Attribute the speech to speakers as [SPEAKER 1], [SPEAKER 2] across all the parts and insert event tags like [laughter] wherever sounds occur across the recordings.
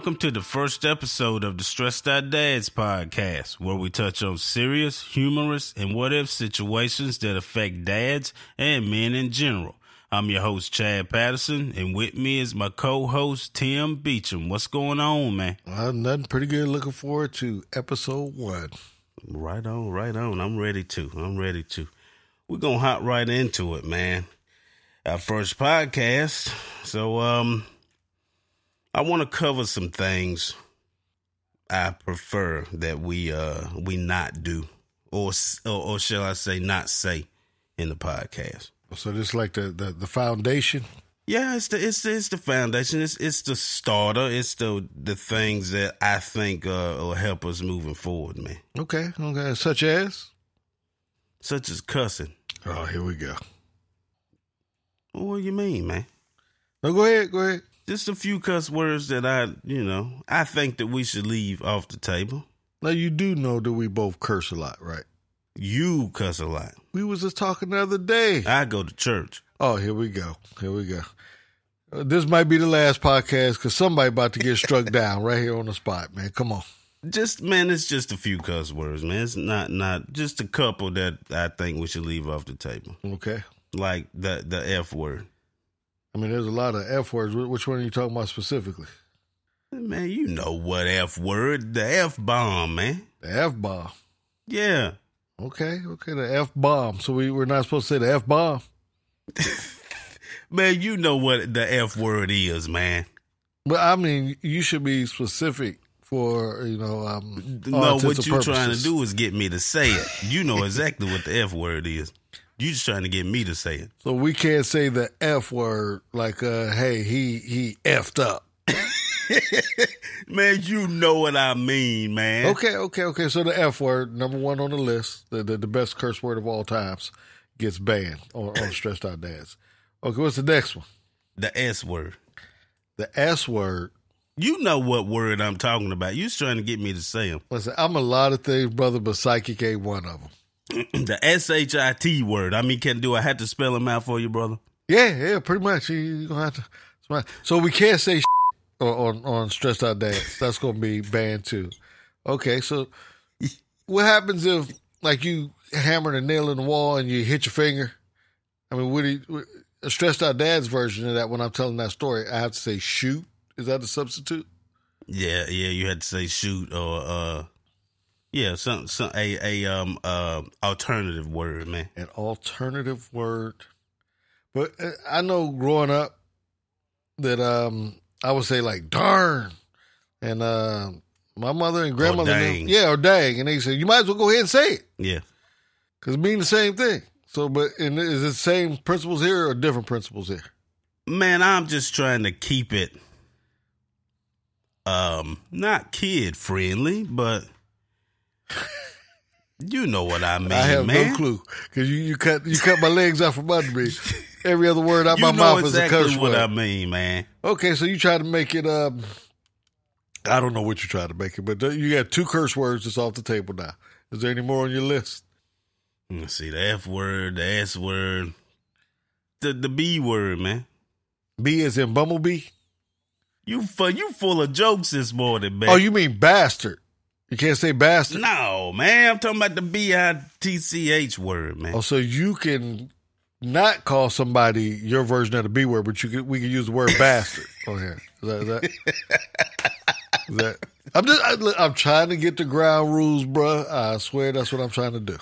[SPEAKER 1] Welcome to the first episode of the Stressed Out Dads podcast, where we touch on serious, humorous, and what if situations that affect dads and men in general. I'm your host, Chad Patterson, and with me is my co host, Tim Beecham. What's going on, man?
[SPEAKER 2] Uh, nothing pretty good. Looking forward to episode one.
[SPEAKER 1] Right on, right on. I'm ready to. I'm ready to. We're going to hop right into it, man. Our first podcast. So, um, I want to cover some things I prefer that we uh we not do or or, or shall I say not say in the podcast.
[SPEAKER 2] So this like the, the, the foundation.
[SPEAKER 1] Yeah, it's the it's the, it's the foundation. It's it's the starter. It's the the things that I think uh, will help us moving forward, man.
[SPEAKER 2] Okay, okay. Such as
[SPEAKER 1] such as cussing.
[SPEAKER 2] Oh, here we go.
[SPEAKER 1] What do you mean, man?
[SPEAKER 2] No, go ahead, go ahead
[SPEAKER 1] just a few cuss words that I, you know, I think that we should leave off the table.
[SPEAKER 2] Now you do know that we both curse a lot, right?
[SPEAKER 1] You cuss a lot.
[SPEAKER 2] We was just talking the other day.
[SPEAKER 1] I go to church.
[SPEAKER 2] Oh, here we go. Here we go. Uh, this might be the last podcast because somebody about to get struck [laughs] down right here on the spot, man. Come on.
[SPEAKER 1] Just man, it's just a few cuss words, man. It's not not just a couple that I think we should leave off the table.
[SPEAKER 2] Okay.
[SPEAKER 1] Like the the F word.
[SPEAKER 2] I mean, there's a lot of F words. Which one are you talking about specifically?
[SPEAKER 1] Man, you know what F word? The F bomb, man.
[SPEAKER 2] The F bomb.
[SPEAKER 1] Yeah.
[SPEAKER 2] Okay, okay, the F bomb. So we, we're not supposed to say the F bomb. [laughs]
[SPEAKER 1] man, you know what the F word is, man.
[SPEAKER 2] But I mean, you should be specific for you know. Um,
[SPEAKER 1] no, what you're trying to do is get me to say it. You know exactly what the F word is. You just trying to get me to say it.
[SPEAKER 2] So we can't say the F word like uh hey, he he effed up. [laughs]
[SPEAKER 1] man, you know what I mean, man.
[SPEAKER 2] Okay, okay, okay. So the F word, number one on the list, the the, the best curse word of all times, gets banned on, on stressed out dads. Okay, what's the next one?
[SPEAKER 1] The S word.
[SPEAKER 2] The S word.
[SPEAKER 1] You know what word I'm talking about. You just trying to get me to say them.
[SPEAKER 2] Listen, I'm a lot of things, brother, but psychic ain't one of them. [clears throat]
[SPEAKER 1] the S H I T word. I mean, can do I had to spell them out for you, brother?
[SPEAKER 2] Yeah, yeah, pretty much. You, gonna have to. So we can't say on on stressed out dads. That's gonna be banned too. Okay, so what happens if like you hammer a nail in the wall and you hit your finger? I mean, would he, a stressed out dad's version of that when I'm telling that story, I have to say shoot. Is that a substitute?
[SPEAKER 1] Yeah, yeah, you had to say shoot or uh yeah, some some a a um uh alternative word, man.
[SPEAKER 2] An alternative word. But uh, I know growing up that um I would say like darn, and uh, my mother and grandmother,
[SPEAKER 1] dang.
[SPEAKER 2] yeah, or dang, and they said you might as well go ahead and say it,
[SPEAKER 1] yeah,
[SPEAKER 2] because it means the same thing. So, but and is it the same principles here or different principles here?
[SPEAKER 1] Man, I'm just trying to keep it um not kid friendly, but you know what I mean. I
[SPEAKER 2] have
[SPEAKER 1] man.
[SPEAKER 2] no clue because you, you cut you cut my legs out from under me. [laughs] Every other word out
[SPEAKER 1] you
[SPEAKER 2] my mouth
[SPEAKER 1] exactly
[SPEAKER 2] is a curse word.
[SPEAKER 1] You know what
[SPEAKER 2] word.
[SPEAKER 1] I mean, man.
[SPEAKER 2] Okay, so you try to make it. Um, I don't know what you're trying to make it, but you got two curse words that's off the table now. Is there any more on your list?
[SPEAKER 1] Let's see the F word, the S word, the the B word, man.
[SPEAKER 2] B is in bumblebee.
[SPEAKER 1] You fu- you full of jokes this morning, man.
[SPEAKER 2] Oh, you mean bastard? You can't say bastard.
[SPEAKER 1] No, man. I'm talking about the B I T C H word, man.
[SPEAKER 2] Oh, so you can not call somebody your version of the B word, but you can we can use the word bastard [laughs] on here. Is that, is that, is that I'm just I, am trying to get the ground rules, bro. I swear that's what I'm trying to do.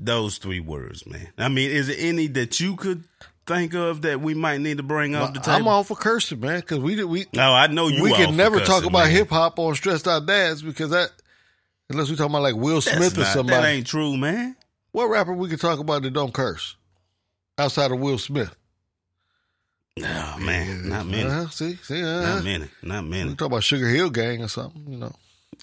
[SPEAKER 1] Those three words, man. I mean, is there any that you could think of that we might need to bring off the table?
[SPEAKER 2] I'm all for cursing, man, because we we.
[SPEAKER 1] No, I know you.
[SPEAKER 2] We can never
[SPEAKER 1] cursing,
[SPEAKER 2] talk about
[SPEAKER 1] hip
[SPEAKER 2] hop on stressed out dads because that Unless we talking about like Will Smith or somebody.
[SPEAKER 1] That ain't true, man.
[SPEAKER 2] What rapper we can talk about that don't curse outside of Will Smith?
[SPEAKER 1] Oh man, not many.
[SPEAKER 2] Uh, see, see, uh,
[SPEAKER 1] not many, not many.
[SPEAKER 2] We talk about Sugar Hill Gang or something, you know. [laughs]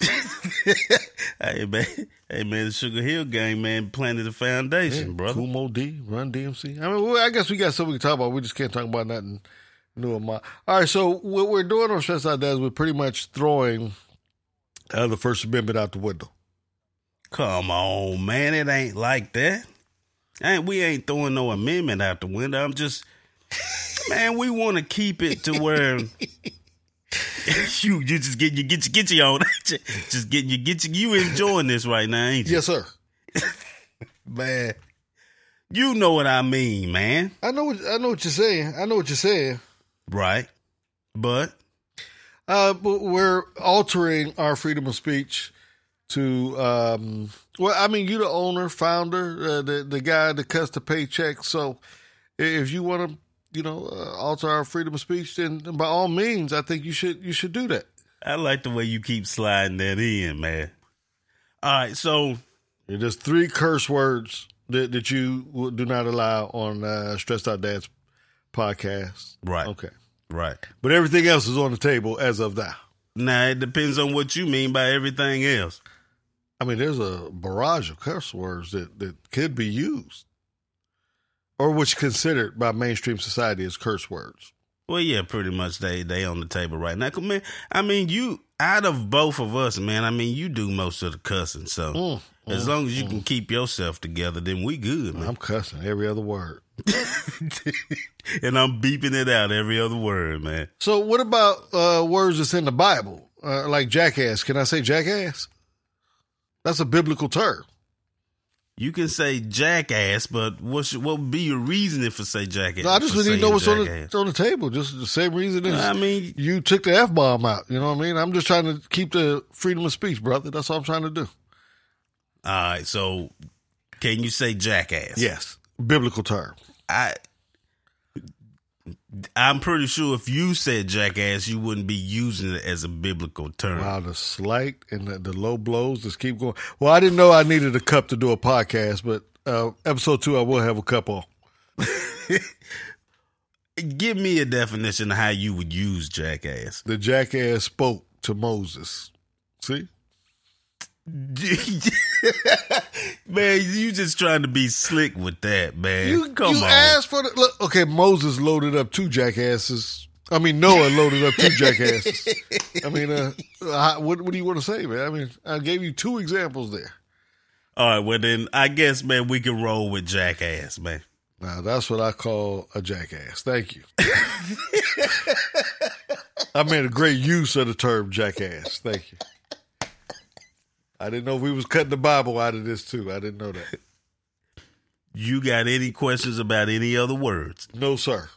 [SPEAKER 1] hey man, hey man, the Sugar Hill Gang man planted the foundation,
[SPEAKER 2] yeah,
[SPEAKER 1] brother.
[SPEAKER 2] Moe Dee, Run DMC. I mean, well, I guess we got something we can talk about. We just can't talk about nothing new in my. All right, so what we're doing on Stress Out Dads, we're pretty much throwing uh, the First Amendment out the window.
[SPEAKER 1] Come on, man. It ain't like that. And we ain't throwing no amendment out the window. I'm just man, we want to keep it to where [laughs] you you just getting you get you get you on. [laughs] just getting you get you you enjoying this right now, ain't you?
[SPEAKER 2] Yes, sir. [laughs]
[SPEAKER 1] man. You know what I mean, man.
[SPEAKER 2] I know what I know what you're saying. I know what you're saying.
[SPEAKER 1] Right. But
[SPEAKER 2] Uh, but we're altering our freedom of speech to, um, well, I mean, you're the owner, founder, uh, the the guy that cuts the paycheck. So if you want to, you know, uh, alter our freedom of speech, then by all means, I think you should you should do that.
[SPEAKER 1] I like the way you keep sliding that in, man. All right, so
[SPEAKER 2] There's three curse words that, that you do not allow on uh, Stressed Out Dad's podcast.
[SPEAKER 1] right,
[SPEAKER 2] Okay.
[SPEAKER 1] Right.
[SPEAKER 2] But everything else is on the table as of now.
[SPEAKER 1] Now it depends on what you mean by everything else.
[SPEAKER 2] I mean, there's a barrage of curse words that, that could be used or which considered by mainstream society as curse words.
[SPEAKER 1] Well, yeah, pretty much they they on the table right now. Man, I mean, you out of both of us, man. I mean, you do most of the cussing, so
[SPEAKER 2] Mm,
[SPEAKER 1] as long as you can keep yourself together, then we good, man.
[SPEAKER 2] I'm cussing every other word. [laughs]
[SPEAKER 1] and I'm beeping it out every other word, man.
[SPEAKER 2] So, what about uh, words that's in the Bible, uh, like jackass? Can I say jackass? That's a biblical term.
[SPEAKER 1] You can say jackass, but what what would be your reasoning for say jackass?
[SPEAKER 2] No, I just really know what's on the, on the table. Just the same reason as
[SPEAKER 1] I mean,
[SPEAKER 2] you took the f bomb out. You know what I mean? I'm just trying to keep the freedom of speech, brother. That's all I'm trying to do.
[SPEAKER 1] all right. So, can you say jackass?
[SPEAKER 2] Yes, biblical term.
[SPEAKER 1] I. I'm pretty sure if you said jackass, you wouldn't be using it as a biblical term.
[SPEAKER 2] Wow, the slight and the, the low blows just keep going. Well, I didn't know I needed a cup to do a podcast, but uh, episode two, I will have a cup on. [laughs]
[SPEAKER 1] Give me a definition of how you would use jackass.
[SPEAKER 2] The jackass spoke to Moses. See? [laughs]
[SPEAKER 1] man, you just trying to be slick with that, man.
[SPEAKER 2] You,
[SPEAKER 1] Come
[SPEAKER 2] you
[SPEAKER 1] on.
[SPEAKER 2] asked for the look. Okay, Moses loaded up two jackasses. I mean, Noah loaded up two jackasses. I mean, uh, I- what, what do you want to say, man? I mean, I gave you two examples there.
[SPEAKER 1] All right, well then I guess man we can roll with jackass, man.
[SPEAKER 2] Now that's what I call a jackass. Thank you. [laughs] I made a great use of the term jackass. Thank you. I didn't know we was cutting the Bible out of this too. I didn't know that. [laughs]
[SPEAKER 1] You got any questions about any other words?
[SPEAKER 2] No, sir.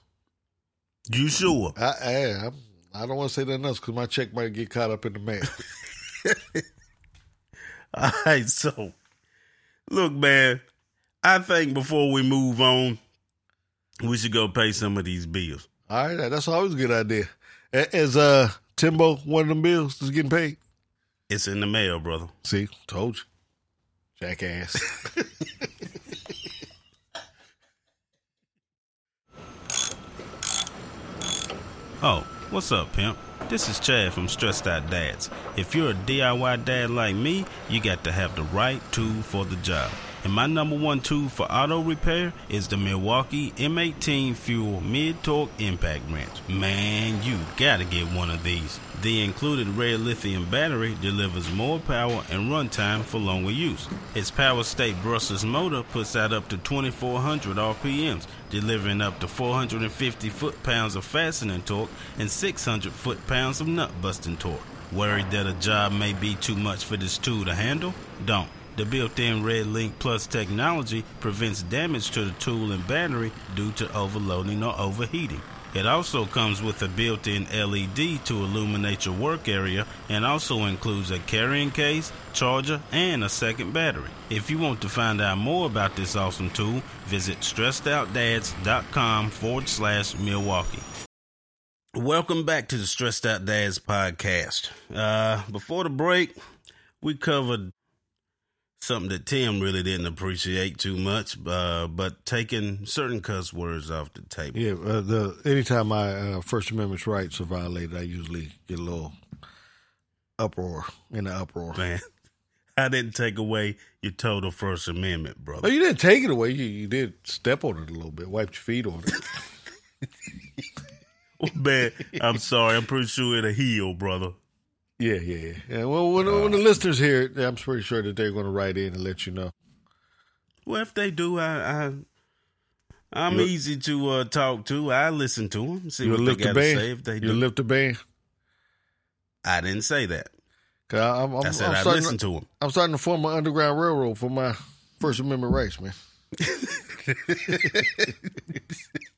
[SPEAKER 1] You sure?
[SPEAKER 2] I I, I'm, I don't want to say nothing else because my check might get caught up in the mail. [laughs]
[SPEAKER 1] All right, so look, man, I think before we move on, we should go pay some of these bills.
[SPEAKER 2] All right, that's always a good idea. As uh Timbo, one of them bills is getting paid.
[SPEAKER 1] It's in the mail, brother.
[SPEAKER 2] See, told you, jackass. [laughs]
[SPEAKER 1] Oh, what's up, pimp? This is Chad from Stressed Out Dads. If you're a DIY dad like me, you got to have the right tool for the job. And my number one tool for auto repair is the Milwaukee M18 Fuel Mid Torque Impact Wrench. Man, you gotta get one of these. The included red lithium battery delivers more power and runtime for longer use. Its Power State brushless motor puts out up to 2400 RPMs, delivering up to 450 foot pounds of fastening torque and 600 foot pounds of nut busting torque. Worried that a job may be too much for this tool to handle? Don't. The built-in Red Link Plus technology prevents damage to the tool and battery due to overloading or overheating. It also comes with a built-in LED to illuminate your work area and also includes a carrying case, charger, and a second battery. If you want to find out more about this awesome tool, visit stressedoutdads.com forward slash Milwaukee. Welcome back to the Stressed Out Dads podcast. Uh, before the break, we covered something that Tim really didn't appreciate too much, uh, but taking certain cuss words off the table.
[SPEAKER 2] yeah, uh, the anytime my uh, First Amendment rights are violated, I usually get a little uproar in the uproar.
[SPEAKER 1] Man, [laughs] I didn't take away your total First Amendment,
[SPEAKER 2] Oh,
[SPEAKER 1] brother.
[SPEAKER 2] you didn't take it away. You you did step on it a little bit, wiped your feet on it. [laughs]
[SPEAKER 1] Man, I'm sorry. I'm pretty sure it'll heal, brother.
[SPEAKER 2] Yeah, yeah, yeah. yeah well, when, when the listeners hear it, I'm pretty sure that they're going to write in and let you know.
[SPEAKER 1] Well, if they do, I, I I'm
[SPEAKER 2] You-
[SPEAKER 1] easy to uh, talk to. I listen to them, see what they
[SPEAKER 2] lift the
[SPEAKER 1] got to say. If they
[SPEAKER 2] You'll
[SPEAKER 1] do,
[SPEAKER 2] lift the band.
[SPEAKER 1] I didn't say that.
[SPEAKER 2] 'Cause I, I'm, I'm,
[SPEAKER 1] I said
[SPEAKER 2] I'm
[SPEAKER 1] I
[SPEAKER 2] starting
[SPEAKER 1] listened to him.
[SPEAKER 2] I'm starting to form an underground railroad for my First Amendment rights, man. [laughs]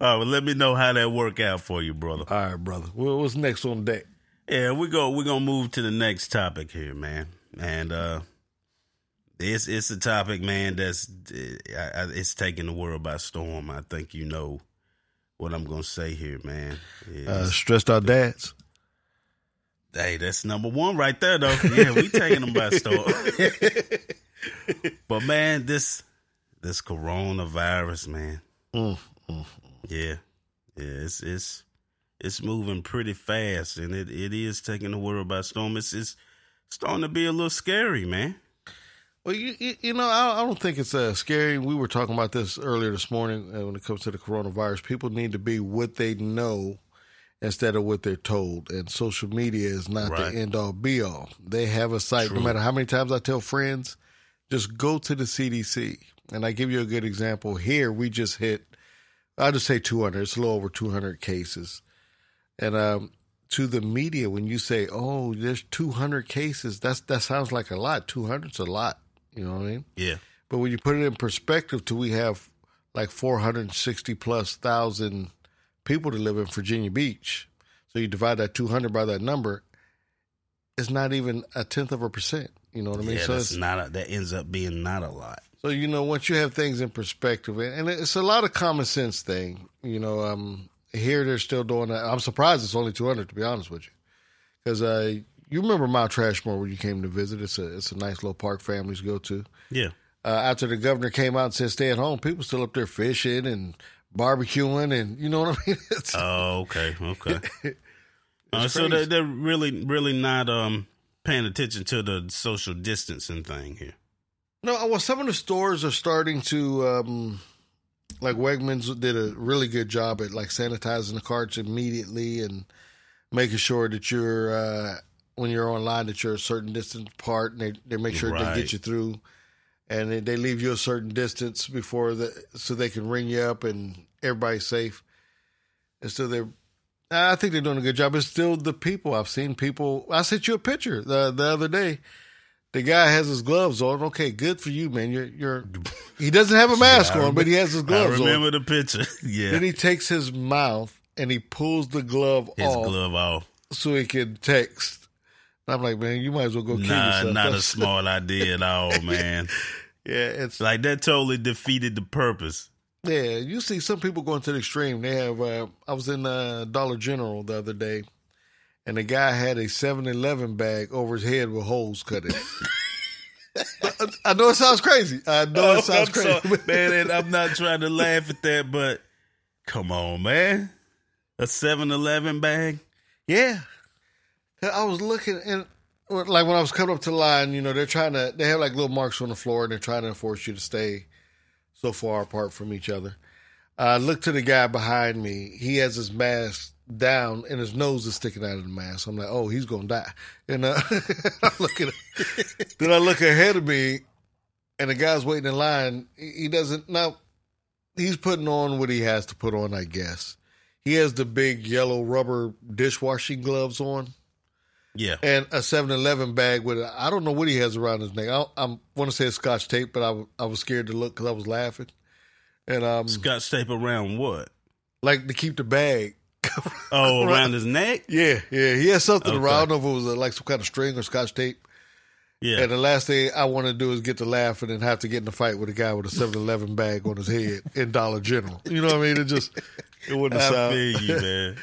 [SPEAKER 1] All right, well, let me know how that work out for you, brother.
[SPEAKER 2] All right, brother. Well, what's next on deck?
[SPEAKER 1] Yeah, we go. We're gonna move to the next topic here, man. And uh it's it's a topic, man. That's it's taking the world by storm. I think you know what I'm gonna say here, man.
[SPEAKER 2] Uh, stressed out dads.
[SPEAKER 1] hey, that's number one right there, though. Yeah, we taking them by storm. [laughs] but man, this this coronavirus, man.
[SPEAKER 2] Mm,
[SPEAKER 1] Yeah, yeah, it's it's it's moving pretty fast, and it, it is taking the world by storm. It's it's starting to be a little scary, man.
[SPEAKER 2] Well, you, you, you know, I, I don't think it's uh, scary. We were talking about this earlier this morning uh, when it comes to the coronavirus. People need to be what they know instead of what they're told. And social media is not
[SPEAKER 1] Right.
[SPEAKER 2] the end all be all. They have a site, no matter how many times I tell friends, just go to the CDC. And I give you a good example. Here, we just hit, I'll just say 200. It's a little over 200 cases. And um, to the media, when you say, oh, there's 200 cases, that's that sounds like a lot. 200's a lot. You know what I mean?
[SPEAKER 1] Yeah,
[SPEAKER 2] But when you put it in perspective, to we have like 460 plus thousand people to live in Virginia Beach. So you divide that 200 by that number, it's not even a tenth of a percent. You know what I mean?
[SPEAKER 1] yeah,
[SPEAKER 2] so
[SPEAKER 1] that's
[SPEAKER 2] it's,
[SPEAKER 1] not a, that ends up being not a lot.
[SPEAKER 2] So you know, once you have things in perspective, and it's a lot of common sense thing. You know, um, here they're still doing that. I'm surprised it's only 200 to be honest with you, because uh, you remember Mount Trashmore when you came to visit. It's a it's a nice little park families go to.
[SPEAKER 1] Yeah,
[SPEAKER 2] uh, after the governor came out and said stay at home, people still up there fishing and barbecuing, and you know what I mean. [laughs] It's,
[SPEAKER 1] Oh, okay, okay. [laughs] uh, so they're, they're really, really not um paying attention to the social distancing thing here.
[SPEAKER 2] No, well, some of the stores are starting to, um, like Wegmans did a really good job at like sanitizing the carts immediately and making sure that you're uh, when you're online that you're a certain distance apart, and they they make sure
[SPEAKER 1] Right.
[SPEAKER 2] they get you through, and they, they leave you a certain distance before the so they can ring you up and everybody's safe. And so they're, I think they're doing a good job. It's still the people. I've seen people. I sent you a picture the the other day. The guy has his gloves on. Okay, good for you, man. You're you're. He [laughs] doesn't have a mask
[SPEAKER 1] I
[SPEAKER 2] on, but he has his gloves on.
[SPEAKER 1] I remember
[SPEAKER 2] on.
[SPEAKER 1] the picture. [laughs] yeah,
[SPEAKER 2] Then he takes his mouth and he pulls the glove
[SPEAKER 1] his
[SPEAKER 2] off
[SPEAKER 1] glove off.
[SPEAKER 2] so he can text. And I'm like, man, you might as well go kill
[SPEAKER 1] Nah,
[SPEAKER 2] yourself.
[SPEAKER 1] not a smart [laughs] idea at all, man.
[SPEAKER 2] Yeah, it's
[SPEAKER 1] Like that totally defeated the purpose.
[SPEAKER 2] Yeah, you see some people going to the extreme. They have. Uh, I was in uh, Dollar General the other day, and the guy had a 7-Eleven bag over his head with holes cut in. it. I, [laughs] I know it sounds crazy. I know it oh, sounds
[SPEAKER 1] I'm
[SPEAKER 2] crazy.
[SPEAKER 1] sorry, [laughs] man. And I'm not trying to laugh at that, but come on, man. A 7-Eleven bag.
[SPEAKER 2] Yeah, I was looking and like when I was coming up to the line, you know, they're trying to. They have like little marks on the floor, and they're trying to enforce you to stay so far apart from each other. I looked to the guy behind me. He has his mask down, and his nose is sticking out of the mask. I'm like, oh, he's gonna die. And uh, [laughs] I look at then I look ahead of me, and the guy's waiting in line. He doesn't now. He's putting on what he has to put on, I guess. He has the big yellow rubber dishwashing gloves on
[SPEAKER 1] Yeah.
[SPEAKER 2] and a 7-Eleven bag with I I don't know what he has around his neck. I, I want to say scotch tape, but I, I was scared to look because I was laughing. And um,
[SPEAKER 1] Scotch tape around what?
[SPEAKER 2] like to keep the bag. [laughs]
[SPEAKER 1] Oh, around his neck?
[SPEAKER 2] yeah, yeah, he had something
[SPEAKER 1] Okay.
[SPEAKER 2] around. I don't know if it was uh, like some kind of string or scotch tape.
[SPEAKER 1] Yeah.
[SPEAKER 2] And the last thing I want to do is get to laughing and have to get in a fight with a guy with a 7-Eleven bag on his head in Dollar General. You know what I mean? It just [laughs] it wouldn't
[SPEAKER 1] I
[SPEAKER 2] sound.
[SPEAKER 1] feel you, man.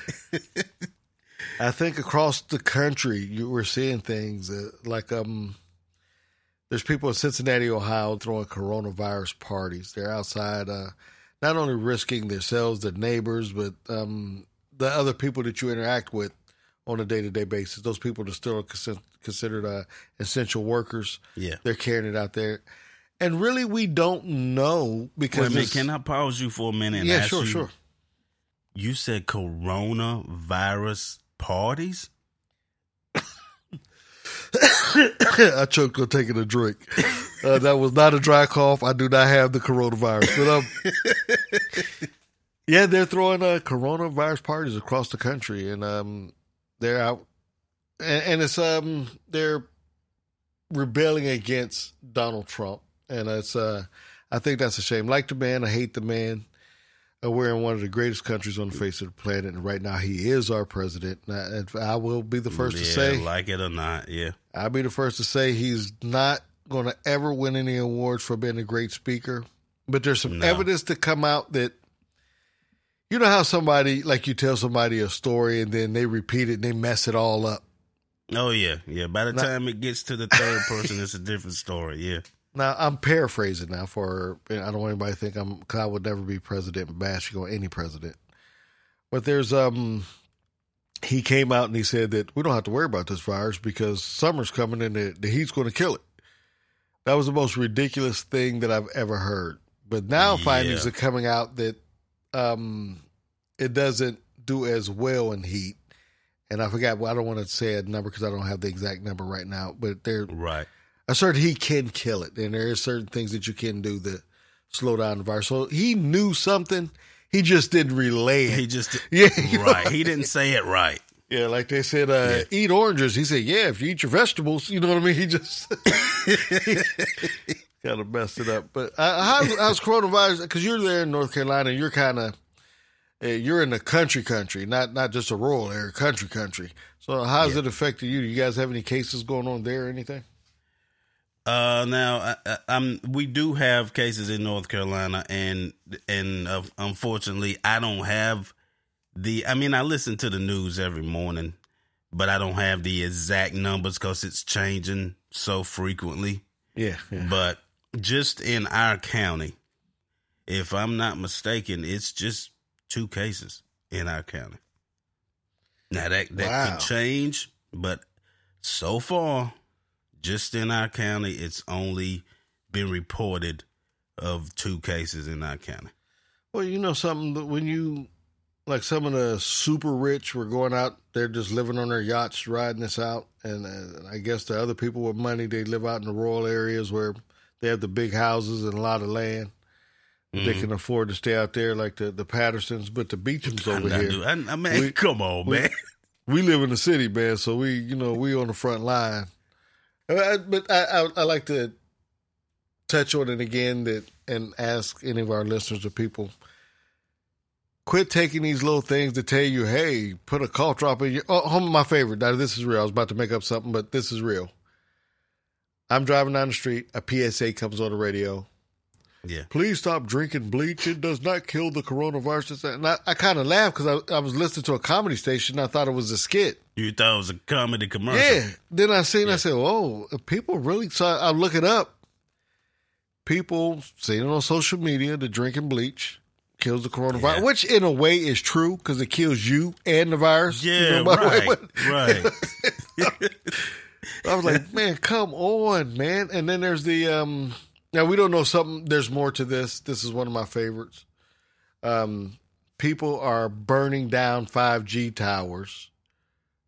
[SPEAKER 1] [laughs]
[SPEAKER 2] I think across the country, you were seeing things uh, like um, there's people in Cincinnati, Ohio, throwing coronavirus parties. They're outside, uh, not only risking themselves, their neighbors, but um, the other people that you interact with on a day to day basis. Those people that still considered uh, essential workers.
[SPEAKER 1] Yeah.
[SPEAKER 2] They're carrying it out there, and really, we don't know because
[SPEAKER 1] Wait a minute, can I pause you for a minute? and
[SPEAKER 2] yeah,
[SPEAKER 1] ask
[SPEAKER 2] sure,
[SPEAKER 1] you,
[SPEAKER 2] sure.
[SPEAKER 1] You said coronavirus parties? [coughs]
[SPEAKER 2] I choked on taking a drink. Uh, that was not a dry cough. I do not have the coronavirus. But um, Yeah, they're throwing uh, coronavirus parties across the country, and um, they're out, and, and it's um, they're rebelling against Donald Trump, and it's uh, I think that's a shame. Like the man, I hate the man. Uh, we're in one of the greatest countries on the face of the planet, and right now he is our president. And I, I will be the first
[SPEAKER 1] yeah,
[SPEAKER 2] to say,
[SPEAKER 1] like it or not, yeah.
[SPEAKER 2] I'll be the first to say he's not going to ever win any awards for being a great speaker. But there's some
[SPEAKER 1] No.
[SPEAKER 2] evidence to come out that you know how somebody like you tell somebody a story and then they repeat it and they mess it all up.
[SPEAKER 1] Oh yeah, yeah. By the time it gets to the third person, it's a different story. Yeah,
[SPEAKER 2] Now I'm paraphrasing now for I don't want anybody to think I'm cause I would never be president bashing on any president. But there's um he came out and he said that we don't have to worry about this virus because summer's coming and the, the heat's going to kill it. That was the most ridiculous thing that I've ever heard. But now
[SPEAKER 1] Yeah.
[SPEAKER 2] findings are coming out that um it doesn't do as well in heat. And I forgot. Well, I don't want to say a number because I don't have the exact number right now. But there,
[SPEAKER 1] right.
[SPEAKER 2] a certain he can kill it, and there are certain things that you can do that slow down the virus. So he knew something, he just didn't relay it.
[SPEAKER 1] He just [laughs]
[SPEAKER 2] yeah, know,
[SPEAKER 1] right. He didn't say it right.
[SPEAKER 2] yeah, like they said, uh, eat oranges. He said, yeah, if you eat your vegetables, you know what I mean. He just [laughs] kind of messed it up. But uh, how's, how's coronavirus? Because you're there in North Carolina, you're kind of uh, you're in the country, country, not not just a rural area, country, country. So how's it affected you? Do you guys have any cases going on there or anything?
[SPEAKER 1] Uh, now, I, I, I'm we do have cases in North Carolina, and and uh, unfortunately, I don't have the. I mean, I listen to the news every morning, but I don't have the exact numbers because it's changing so frequently.
[SPEAKER 2] Yeah, yeah.
[SPEAKER 1] But just in our county, if I'm not mistaken, it's just two cases in our county. Now that that
[SPEAKER 2] Wow.
[SPEAKER 1] could change, but so far, just in our county, it's only been reported of two cases in our county.
[SPEAKER 2] Well, you know something that when you like some of the super rich were going out, they're just living on their yachts, riding this out, and uh, I guess the other people with money they live out in the rural areas where they have the big houses and a lot of land. They
[SPEAKER 1] Mm-hmm.
[SPEAKER 2] can afford to stay out there, like the the Pattersons, but the Beechams over
[SPEAKER 1] I,
[SPEAKER 2] here.
[SPEAKER 1] I, I mean,
[SPEAKER 2] We- [laughs]
[SPEAKER 1] come on,
[SPEAKER 2] we-
[SPEAKER 1] man.
[SPEAKER 2] we live in the city, man. So we, you know, we on the front line. I- But I, I, like to touch on it again that and ask any of our listeners or people. Quit taking these little things to tell you, hey, put a cough drop in your. Oh, home my favorite. Now, this is real. I was about to make up something, but this is real. I'm driving down the street. A PSA comes on the radio.
[SPEAKER 1] Yeah,
[SPEAKER 2] Please stop drinking bleach. It does not kill the coronavirus. And I, I kind of laughed because I, I was listening to a comedy station. I thought it was a skit.
[SPEAKER 1] you thought it was a comedy commercial?
[SPEAKER 2] Yeah. Then I seen, I said, oh, people really, so I, I look it up. People saying it on social media that drinking bleach kills the coronavirus,
[SPEAKER 1] Yeah.
[SPEAKER 2] which in a way is true because it kills you and the virus. You
[SPEAKER 1] Yeah,
[SPEAKER 2] know, by the way,
[SPEAKER 1] right,
[SPEAKER 2] but-
[SPEAKER 1] right. [laughs] [laughs]
[SPEAKER 2] I was like, man, come on, man. And then there's the um now we don't know something there's more to this. This is one of my favorites. Um people are burning down 5G towers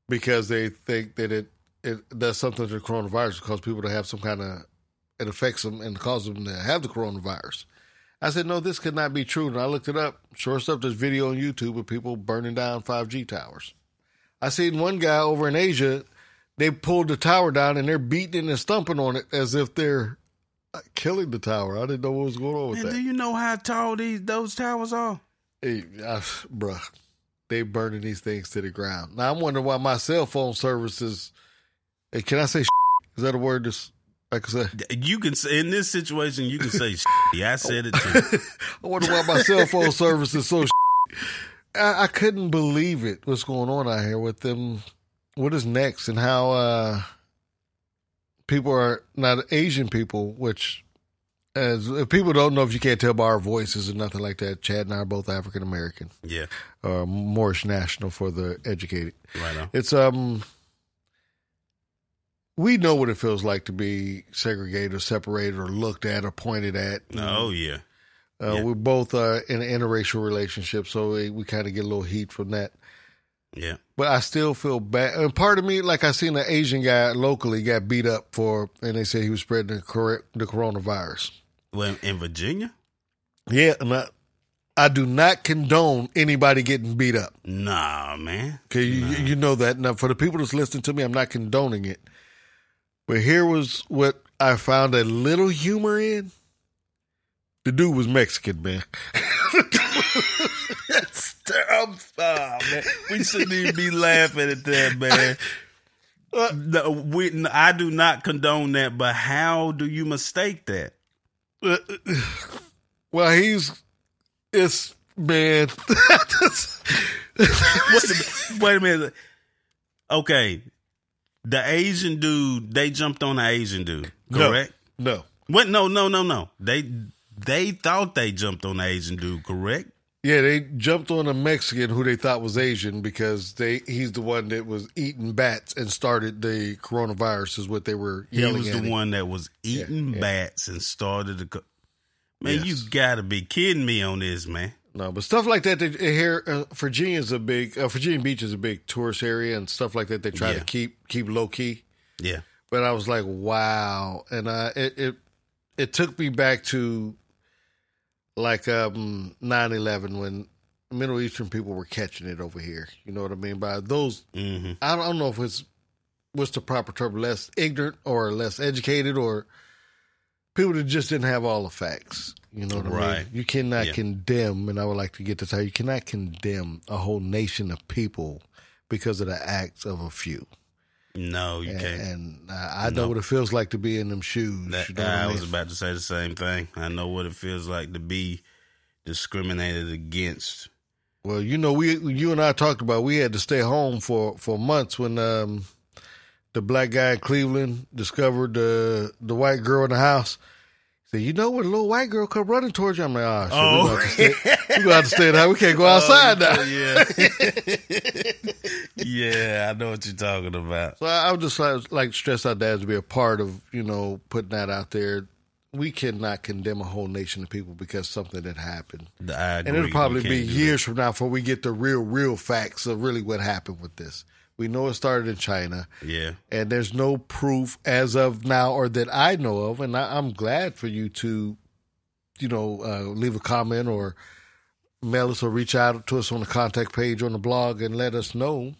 [SPEAKER 2] because they think that it it does something to the coronavirus because people to have some kind of it affects them and causes them to have the coronavirus. I said, no, this could not be true. And I looked it up. Sure stuff, there's video on YouTube of people burning down 5G towers. I seen one guy over in Asia, they pulled the tower down and they're beating and stumping on it as if they're uh, killing the tower. I didn't know what was going on with
[SPEAKER 1] Man,
[SPEAKER 2] that.
[SPEAKER 1] do you know how tall these those towers are?
[SPEAKER 2] Hey, I, bruh, they burning these things to the ground. Now I'm wondering why my cell phone service is. Hey, can I say? Is that a word? That's like I said.
[SPEAKER 1] You can say in this situation, you can say, "Yeah, I said it too." [laughs]
[SPEAKER 2] I wonder why my cell phone service is so. I, I couldn't believe it. What's going on out here with them? What is next and how uh people are not Asian people, which as if people don't know if you can't tell by our voices or nothing like that. Chad and I are both African American,
[SPEAKER 1] Yeah,
[SPEAKER 2] uh, Moorish national for the educated.
[SPEAKER 1] right on.
[SPEAKER 2] It's um we know what it feels like to be segregated or separated or looked at or pointed at.
[SPEAKER 1] Oh yeah,
[SPEAKER 2] Uh,
[SPEAKER 1] Yeah.
[SPEAKER 2] We're both uh, in an interracial relationship, so we, we kind of get a little heat from that.
[SPEAKER 1] yeah.
[SPEAKER 2] But I still feel bad. And part of me, like I seen an Asian guy locally got beat up for, and they said he was spreading the, cor- the coronavirus.
[SPEAKER 1] Well, in Virginia,
[SPEAKER 2] Yeah, and I, I do not condone anybody getting beat up.
[SPEAKER 1] Nah, man.
[SPEAKER 2] Okay, you, you know that. Now, for the people that's listening to me, I'm not condoning it. But here was what I found a little humor in. The dude was Mexican, man. [laughs]
[SPEAKER 1] I'm, oh, man. We shouldn't even be laughing at that, man. [laughs] No, we, I do not condone that, but how do you mistake that? [sighs]
[SPEAKER 2] well, he's it's man. [laughs]
[SPEAKER 1] Wait, wait a minute. Okay, the Asian dude they jumped on the Asian dude, correct?
[SPEAKER 2] No, no.
[SPEAKER 1] What? No, no, no, no. They they thought they jumped on the Asian dude, correct?
[SPEAKER 2] Yeah, they jumped on a Mexican who they thought was Asian because they he's the one that was eating bats and started the coronavirus is what they were
[SPEAKER 1] He was the
[SPEAKER 2] him.
[SPEAKER 1] one that was eating
[SPEAKER 2] yeah.
[SPEAKER 1] bats and started the. Co- man,
[SPEAKER 2] Yes.
[SPEAKER 1] you gotta be kidding me on this, man.
[SPEAKER 2] No, but stuff like that. They, here, uh, Virginia's a big uh, Virginia Beach is a big tourist area and stuff like that. They try
[SPEAKER 1] Yeah.
[SPEAKER 2] to keep keep low key.
[SPEAKER 1] Yeah,
[SPEAKER 2] But I was like, wow, and uh, it it it took me back to like um 9-11 when Middle Eastern people were catching it over here. You know what I mean? By those,
[SPEAKER 1] hmm
[SPEAKER 2] I don't, I don't know if it's what's the proper term, less ignorant or less educated or people that just didn't have all the facts. You know what I mean? You cannot
[SPEAKER 1] Yeah.
[SPEAKER 2] condemn, and I would like to get to tell you, you cannot condemn a whole nation of people because of the acts of a few.
[SPEAKER 1] No, you
[SPEAKER 2] And,
[SPEAKER 1] can't.
[SPEAKER 2] and I, know
[SPEAKER 1] No.
[SPEAKER 2] what it feels like to be in them shoes.
[SPEAKER 1] That,
[SPEAKER 2] you know
[SPEAKER 1] I
[SPEAKER 2] I mean?
[SPEAKER 1] was about to say the same thing. I know what it feels like to be discriminated against.
[SPEAKER 2] Well, you know, we you and I talked about we had to stay home for for months when um, the black guy in Cleveland discovered the the white girl in the house. Said, "You know when a little white girl come running towards you?" I'm like, ah, "Oh, shit,
[SPEAKER 1] Oh.
[SPEAKER 2] we gonna to stay. We gonna have to stay now. We can't go [laughs] oh, outside now."
[SPEAKER 1] Yeah, [laughs] yeah, I know what you're talking about.
[SPEAKER 2] So I, I would just like, like stress our dads to be a part of you know putting that out there. We cannot condemn a whole nation of people because something that happened. And it'll probably be years from now before we get the real, real facts of really what happened with this. We know it started in China.
[SPEAKER 1] Yeah,
[SPEAKER 2] and there's no proof as of now, or that I know of. And I, I'm glad for you to, you know, uh, leave a comment or mail us or reach out to us on the contact page on the blog and let us know.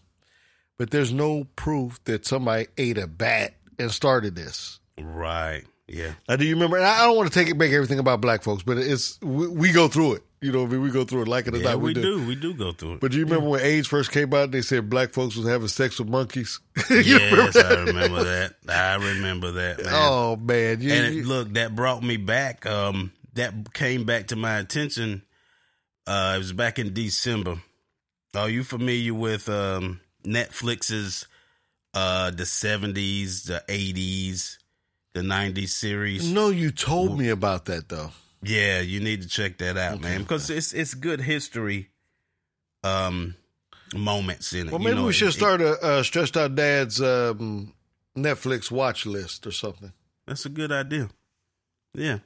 [SPEAKER 2] But there's no proof that somebody ate a bat and started this.
[SPEAKER 1] right. Yeah,
[SPEAKER 2] Now, do you remember? and I I don't want to take it, make everything about black folks, but it's we, we go through it. You know, I mean, we go through it like it or
[SPEAKER 1] yeah,
[SPEAKER 2] not.
[SPEAKER 1] we do. We do go through it.
[SPEAKER 2] But do you remember when AIDS first came out? They said black folks was having sex with monkeys. [laughs]
[SPEAKER 1] Yes,
[SPEAKER 2] remember
[SPEAKER 1] I remember that. I remember that, man.
[SPEAKER 2] Oh man, you,
[SPEAKER 1] and it, look, that brought me back. Um, that came back to my attention. Uh, it was back in December. Are you familiar with um, Netflix's uh, the seventies, the eighties, the nineties series?
[SPEAKER 2] no, you told me about that though.
[SPEAKER 1] Yeah, you need to check that out, man, because it's it's good history. Um, moments in it.
[SPEAKER 2] Well,
[SPEAKER 1] you
[SPEAKER 2] maybe
[SPEAKER 1] know,
[SPEAKER 2] we should
[SPEAKER 1] it-
[SPEAKER 2] start a uh, stressed out dad's um, Netflix watch list or something.
[SPEAKER 1] That's a good idea. Yeah.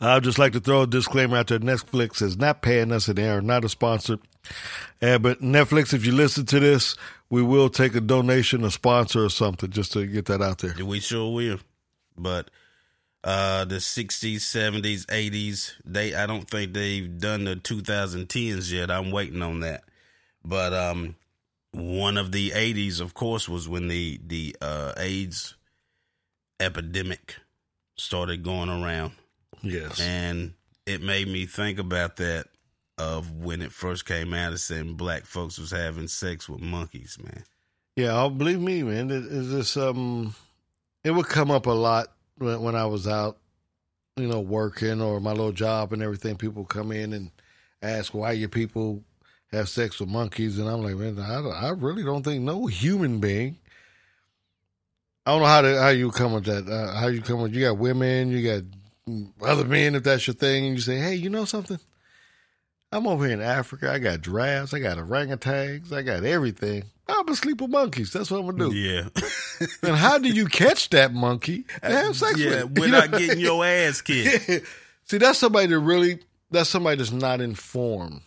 [SPEAKER 2] I'd just like to throw a disclaimer out there. Netflix is not paying us an air, not a sponsor. Uh, but Netflix, if you listen to this, we will take a donation, a sponsor, or something, just to get that out there.
[SPEAKER 1] We sure will. But uh the 60s, 70s, 80s, they I don't think they've done the 2010s yet. I'm waiting on that. But um one of the 80s of course was when the the uh AIDS epidemic started going around
[SPEAKER 2] Yes.
[SPEAKER 1] and it made me think about that of when it first came out it said black folks was having sex with monkeys, man.
[SPEAKER 2] Yeah, oh, believe me, man. It, it's just um, it would come up a lot when, when I was out, you know, working or my little job and everything. People come in and ask why your people have sex with monkeys, and I'm like, man, I, I really don't think no human being. I don't know how to how you come with that. Uh, how you come with you got women, you got other men if that's your thing, and you say, hey, you know something. I'm over here in Africa. I got giraffes. I got orangutans. I got everything. I'm gonna sleep with monkeys. That's what I'm gonna do.
[SPEAKER 1] Yeah. [laughs]
[SPEAKER 2] And how do you catch that monkey and have sex
[SPEAKER 1] yeah,
[SPEAKER 2] with it? [laughs]
[SPEAKER 1] without getting your ass kicked. [laughs]
[SPEAKER 2] See, that's somebody that really, that's somebody that's not informed.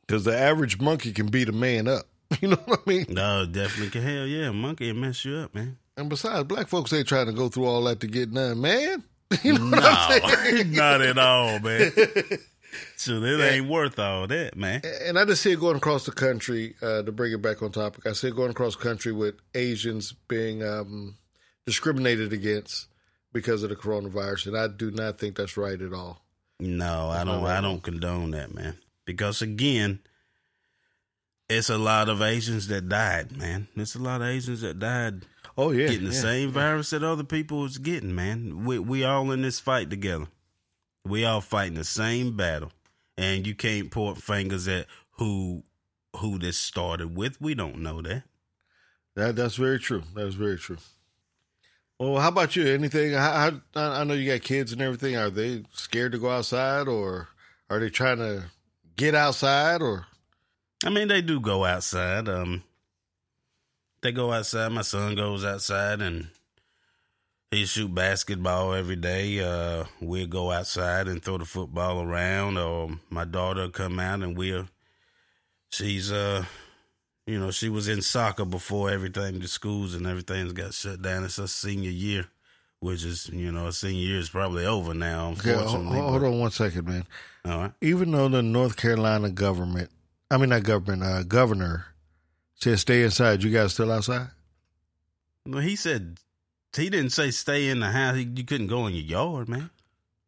[SPEAKER 2] Because the average monkey can beat a man up. You know what I mean?
[SPEAKER 1] No, definitely can. Hell yeah, A monkey mess you up, man.
[SPEAKER 2] And besides, black folks ain't trying to go through all that to get none, man. You know what I'm
[SPEAKER 1] No,
[SPEAKER 2] saying?
[SPEAKER 1] not at all, man. So it
[SPEAKER 2] Yeah.
[SPEAKER 1] ain't worth all that, man.
[SPEAKER 2] And I just see it going across the country. Uh, to bring it back on topic, I see it going across the country with Asians being um, discriminated against because of the coronavirus, and I do not think that's right at all.
[SPEAKER 1] No, I don't.
[SPEAKER 2] No.
[SPEAKER 1] I don't condone that, man. Because again, it's a lot of Asians that died, man. It's a lot of Asians that died
[SPEAKER 2] Oh yeah,
[SPEAKER 1] getting the
[SPEAKER 2] yeah.
[SPEAKER 1] same virus that other people was getting, man. We we all in this fight together. We all fighting the same battle, and you can't point fingers at who who this started with. We don't know that.
[SPEAKER 2] That that's very true. That's very true. Well, how about you? Anything? How, how, I I know you got kids and everything. Are they scared to go outside, or are they trying to get outside? Or
[SPEAKER 1] I mean, they do go outside. Um, they go outside. My son goes outside and he shoot basketball every day. Uh, we'll go outside and throw the football around. Or my daughter come out and we'll. She's uh, you know, she was in soccer before everything. The schools and everything's got shut down. It's her senior year, which is you know, her senior year is probably over now.
[SPEAKER 2] okay, hold, hold on one second, man.
[SPEAKER 1] all right.
[SPEAKER 2] Even though the North Carolina government, I mean not government, uh, governor said stay inside, you guys still outside?
[SPEAKER 1] Well, he said he didn't say stay in the house. He, you couldn't go in your yard, man.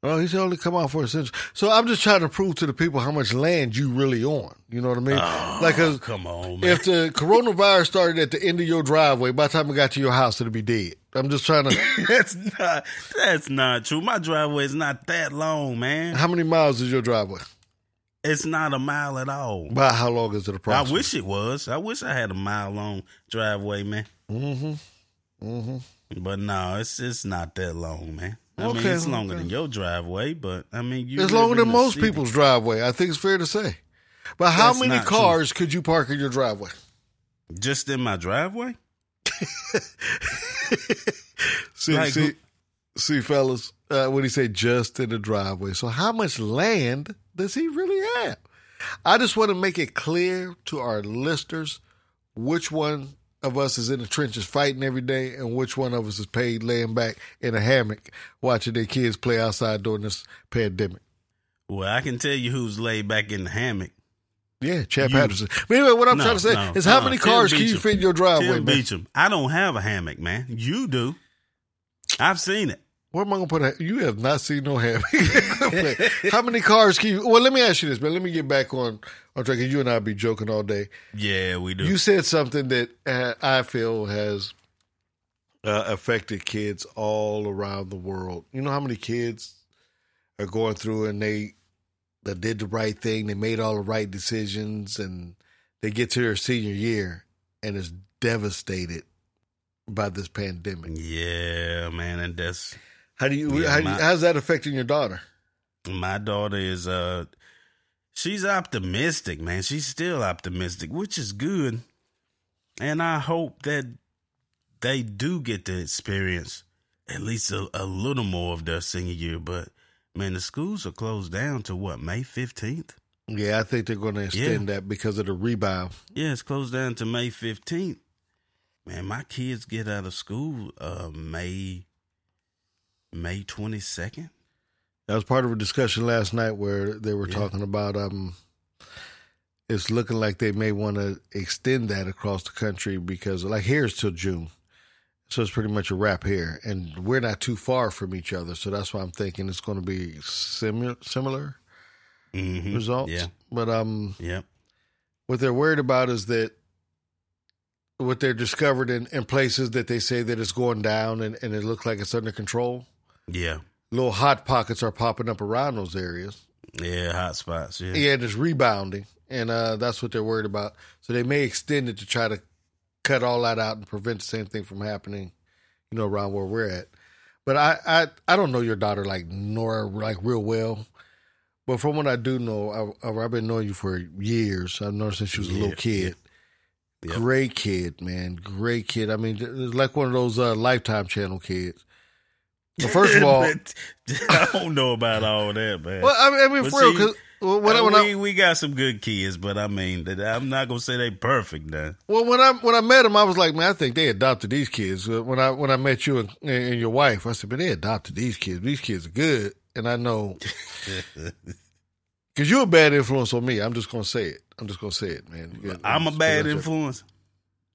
[SPEAKER 2] Well, he said only come out for essential. So I'm just trying to prove to the people how much land you really on. You know what I mean?
[SPEAKER 1] Oh,
[SPEAKER 2] like, 'cause
[SPEAKER 1] come on, man.
[SPEAKER 2] if the coronavirus started at the end of your driveway, by the time it got to your house, it'd be dead. I'm just trying to. [laughs]
[SPEAKER 1] that's not that's not true. My driveway is not that long, man.
[SPEAKER 2] how many miles is your driveway?
[SPEAKER 1] It's not a mile at all.
[SPEAKER 2] About how long is it
[SPEAKER 1] I wish it was. I wish I had a mile long driveway, man.
[SPEAKER 2] Mm-hmm. Mm-hmm.
[SPEAKER 1] But no, it's it's not that long, man. I mean, it's longer
[SPEAKER 2] okay.
[SPEAKER 1] than your driveway, but I mean, you
[SPEAKER 2] It's longer than most
[SPEAKER 1] city.
[SPEAKER 2] people's driveway. I think it's fair to say. But how
[SPEAKER 1] That's
[SPEAKER 2] many
[SPEAKER 1] not true.
[SPEAKER 2] cars could you park in your driveway?
[SPEAKER 1] Just in my driveway? [laughs]
[SPEAKER 2] See,
[SPEAKER 1] Like
[SPEAKER 2] see, see, fellas, uh, when he say just in the driveway, so how much land does he really have? I just want to make it clear to our listeners which one of us is in the trenches fighting every day and which one of us is paid laying back in a hammock watching their kids play outside during this pandemic.
[SPEAKER 1] Well, I can tell you who's laid back in the hammock.
[SPEAKER 2] Yeah, Chad
[SPEAKER 1] You-
[SPEAKER 2] Patterson. But anyway, what I'm
[SPEAKER 1] No,
[SPEAKER 2] trying to say
[SPEAKER 1] no,
[SPEAKER 2] is how
[SPEAKER 1] uh-uh.
[SPEAKER 2] many
[SPEAKER 1] Tim
[SPEAKER 2] cars can you fit in your driveway,
[SPEAKER 1] Tim
[SPEAKER 2] man?
[SPEAKER 1] Beecham. I don't have a hammock, man. You do. I've seen it.
[SPEAKER 2] Where am I gonna put a? You have not seen no hammock. [laughs] How many cars can you? Well, let me ask you this, man. Let me get back on on track. You and I be joking all day.
[SPEAKER 1] Yeah, we do.
[SPEAKER 2] You said something that uh, I feel has uh, affected kids all around the world. You know how many kids are going through and they that did the right thing, they made all the right decisions, and they get to their senior year and is devastated by this pandemic.
[SPEAKER 1] yeah, man, and that's
[SPEAKER 2] How do you?
[SPEAKER 1] Yeah,
[SPEAKER 2] how
[SPEAKER 1] my-
[SPEAKER 2] how's that affecting your daughter?
[SPEAKER 1] my daughter is uh she's optimistic, man. She's still optimistic, which is good. And I hope that they do get to experience at least a, a little more of their senior year. But man, the schools are closed down to what, May fifteenth?
[SPEAKER 2] Yeah, I think they're going to extend that because of the rebound.
[SPEAKER 1] Yeah, it's closed down to May 15th. Man, my kids get out of school uh May May 22nd.
[SPEAKER 2] That was part of a discussion last night where they were
[SPEAKER 1] Yeah.
[SPEAKER 2] talking about um it's looking like they may want to extend that across the country because like here's till June. So it's pretty much a wrap here and we're not too far from each other, so that's why I'm thinking it's going to be similar similar
[SPEAKER 1] Mm-hmm.
[SPEAKER 2] results.
[SPEAKER 1] Yeah.
[SPEAKER 2] But um
[SPEAKER 1] Yep.
[SPEAKER 2] what they're worried about is that what they're discovered in, in places that they say that it's going down and, and it looks like it's under control.
[SPEAKER 1] Yeah.
[SPEAKER 2] Little hot pockets are popping up around those areas.
[SPEAKER 1] Yeah, hot spots. Yeah.
[SPEAKER 2] Yeah, and it's rebounding. And uh, that's what they're worried about. So they may extend it to try to cut all that out and prevent the same thing from happening, you know, around where we're at. But I, I, I don't know your daughter like Nora like real well. But from what I do know, I, I've been knowing you for years. I've known her since she was a
[SPEAKER 1] Yeah,
[SPEAKER 2] little kid.
[SPEAKER 1] Yep.
[SPEAKER 2] Great kid, man. Great kid. I mean, like one of those uh, Lifetime Channel kids. Well, first of all, [laughs]
[SPEAKER 1] I don't know about all that, man.
[SPEAKER 2] well, I mean, I mean
[SPEAKER 1] But
[SPEAKER 2] for real,
[SPEAKER 1] see,
[SPEAKER 2] because when, I,
[SPEAKER 1] Uh,
[SPEAKER 2] when
[SPEAKER 1] we,
[SPEAKER 2] I,
[SPEAKER 1] we got some good kids, but I mean, I'm not gonna say they perfect now.
[SPEAKER 2] Well, when I when I met him, I was like, man, I think they adopted these kids. Uh, When I when I met you and, and your wife, I said, but they adopted these kids. These kids are good, and I know [laughs] Because you're a bad influence on me. I'm just gonna say it. I'm just gonna say it, man.
[SPEAKER 1] I'm a bad influence.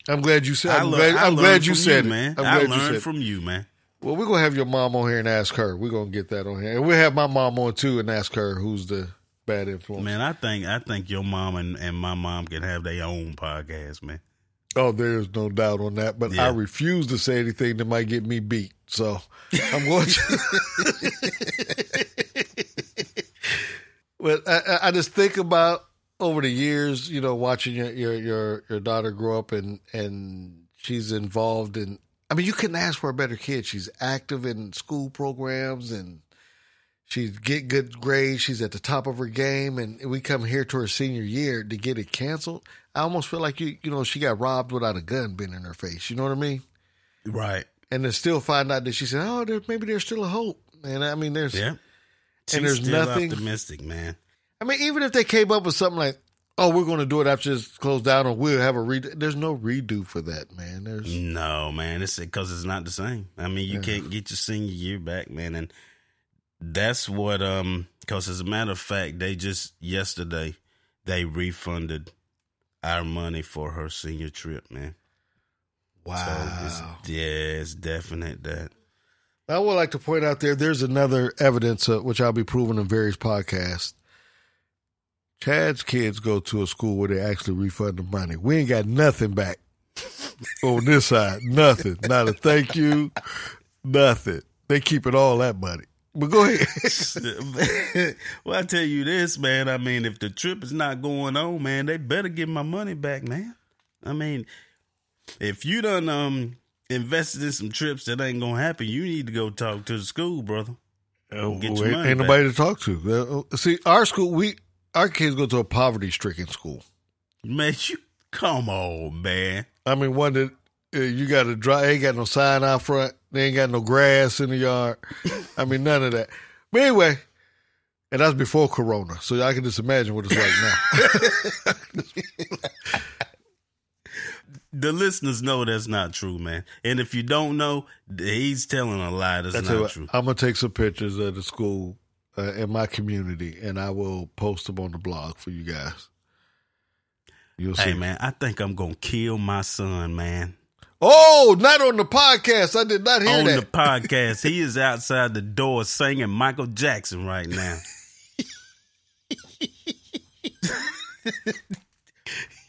[SPEAKER 2] I'm glad you said. I'm glad, I'm glad you said it,
[SPEAKER 1] man.
[SPEAKER 2] I'm
[SPEAKER 1] I
[SPEAKER 2] glad you
[SPEAKER 1] learned
[SPEAKER 2] said it.
[SPEAKER 1] from you, man.
[SPEAKER 2] Well, we're gonna have your mom on here and ask her. We're gonna get that on here, and we'll have my mom on too and ask her who's the bad influence.
[SPEAKER 1] Man, I think I think your mom and, and my mom can have their own podcast, man.
[SPEAKER 2] Oh, there's no doubt on that. But
[SPEAKER 1] Yeah.
[SPEAKER 2] I refuse to say anything that might get me beat. So I'm going to. [laughs] but I, I- just think about over the years, you know, watching your, your your your daughter grow up and and she's involved in. I mean, you couldn't ask for a better kid. She's active in school programs and she get good grades. She's at the top of her game, and we come here to her senior year to get it canceled. I almost feel like you, you know, she got robbed without a gun being in her face. You know what I mean?
[SPEAKER 1] Right.
[SPEAKER 2] And then still find out that she said, "Oh, there, maybe there's still a hope." And I mean, there's,
[SPEAKER 1] Yeah. She's
[SPEAKER 2] there's
[SPEAKER 1] still
[SPEAKER 2] nothing-
[SPEAKER 1] optimistic, man.
[SPEAKER 2] I mean, even if they came up with something like, "Oh, we're going to do it after it's closed down, or we'll have a redo," there's no redo for that, man. There's
[SPEAKER 1] No, man. It's because it's not the same. I mean, you can't get your senior year back, man. And that's what, um, because as a matter of fact, they just yesterday they refunded our money for her senior trip, man. So
[SPEAKER 2] wow.
[SPEAKER 1] it's, yeah, it's definite that.
[SPEAKER 2] I would like to point out there, there's another evidence, uh, which I'll be proving in various podcasts. Chad's kids go to a school where they actually refund the money. We ain't got nothing back on this side. Nothing. Not a thank you. Nothing. They keep it all that money. But go ahead. [laughs]
[SPEAKER 1] well, I tell you this, man. I mean, if the trip is not going on, man, they better get my money back, man. I mean, if you done um invested in some trips that ain't gonna happen, you need to go talk to the school, brother.
[SPEAKER 2] Oh,
[SPEAKER 1] Get your
[SPEAKER 2] ain't
[SPEAKER 1] money
[SPEAKER 2] ain't
[SPEAKER 1] back.
[SPEAKER 2] nobody to talk to. Uh, see, our school, we our kids go to a poverty stricken school.
[SPEAKER 1] Man, you come on, man.
[SPEAKER 2] I mean, one that uh, you got to drive. Ain't got no sign out front. They ain't got no grass in the yard. I mean, none of that. But anyway, and that's before Corona, so I can just imagine what it's like now. [laughs]
[SPEAKER 1] The listeners know that's not true, man. And if you don't know, he's telling a lie. That's
[SPEAKER 2] I tell you
[SPEAKER 1] not
[SPEAKER 2] what,
[SPEAKER 1] true.
[SPEAKER 2] I'm gonna take some pictures of the school uh, in my community, and I will post them on the blog for you guys. You'll see.
[SPEAKER 1] Hey, man, I think I'm gonna kill my son, man.
[SPEAKER 2] Oh, not on the podcast. I did not hear
[SPEAKER 1] on
[SPEAKER 2] that.
[SPEAKER 1] the podcast. He is outside the door singing Michael Jackson right now.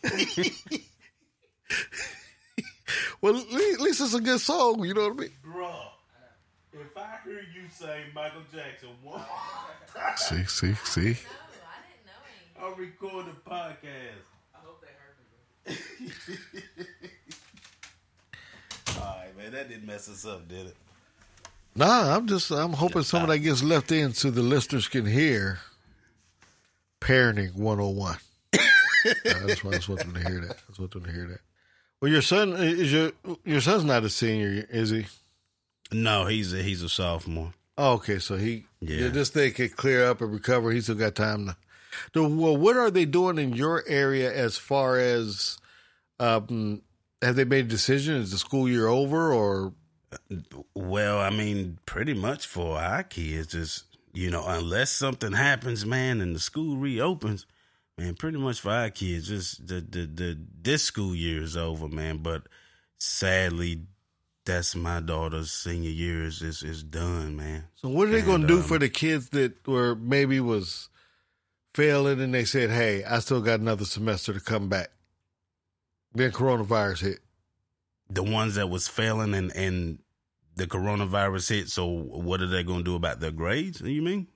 [SPEAKER 1] [laughs]
[SPEAKER 2] well, at least it's a good song. You know what I mean?
[SPEAKER 1] Bro, if I hear you say Michael Jackson one
[SPEAKER 2] See, see, see.
[SPEAKER 1] I'll record the podcast. I hope they heard me. [laughs] All right, man, that didn't mess us up, did it?
[SPEAKER 2] Nah, I'm just I'm hoping some of that gets left in so the listeners can hear parenting 101. I just, want- I just want them to hear that. I just want them to hear that. Well, your son is your your son's not a senior, is he?
[SPEAKER 1] No, he's a he's a sophomore.
[SPEAKER 2] Oh, okay, so he
[SPEAKER 1] Yeah.
[SPEAKER 2] this thing can clear up and recover. He's still got time to. Well, what are they doing in your area as far as um, have they made a decision? Is the school year over or
[SPEAKER 1] Well, I mean, pretty much for our kids is you know, unless something happens, man, and the school reopens, man, pretty much for our kids, just the the the this school year is over, man. But sadly, that's my daughter's senior year is is, is done, man.
[SPEAKER 2] So what are they
[SPEAKER 1] And,
[SPEAKER 2] going to do
[SPEAKER 1] um,
[SPEAKER 2] for the kids that were maybe was failing and they said, "Hey, I still got another semester to come back." Then coronavirus hit.
[SPEAKER 1] The ones that was failing and and the coronavirus hit. So what are they going to do about their grades? You mean?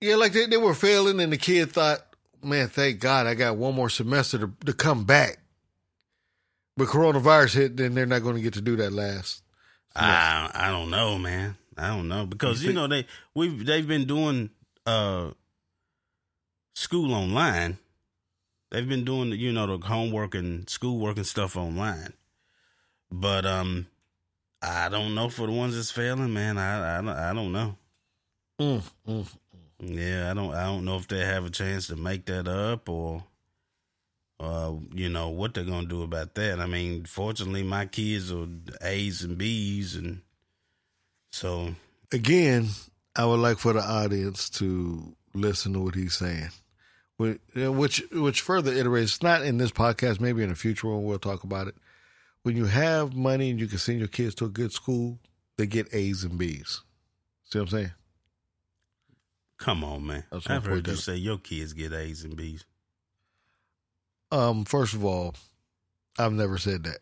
[SPEAKER 2] Yeah, like they, they were failing and the kid thought, "Man, thank God I got one more semester to, to come back." But coronavirus hit, then they're not going to get to do that last.
[SPEAKER 1] I I don't know, man. I don't know because you,
[SPEAKER 2] think-
[SPEAKER 1] know they we've they've been doing uh school online. They've been doing you know the homework and schoolwork and stuff online. But um, I don't know for the ones that's failing, man. I I don't, I don't know.
[SPEAKER 2] Mm, mm.
[SPEAKER 1] Yeah, I don't I don't know if they have a chance to make that up or uh you know what they're gonna do about that. I mean, fortunately my kids are A's and B's and so
[SPEAKER 2] Again, I would like for the audience to listen to what he's saying. Which which, which further iterates, not in this podcast, maybe in a future one we'll talk about it. When you have money and you can send your kids to a good school, they get A's and B's. See what I'm saying?
[SPEAKER 1] Come on, man. I've heard you say your kids get A's and B's.
[SPEAKER 2] Um, first of all, I've never said that.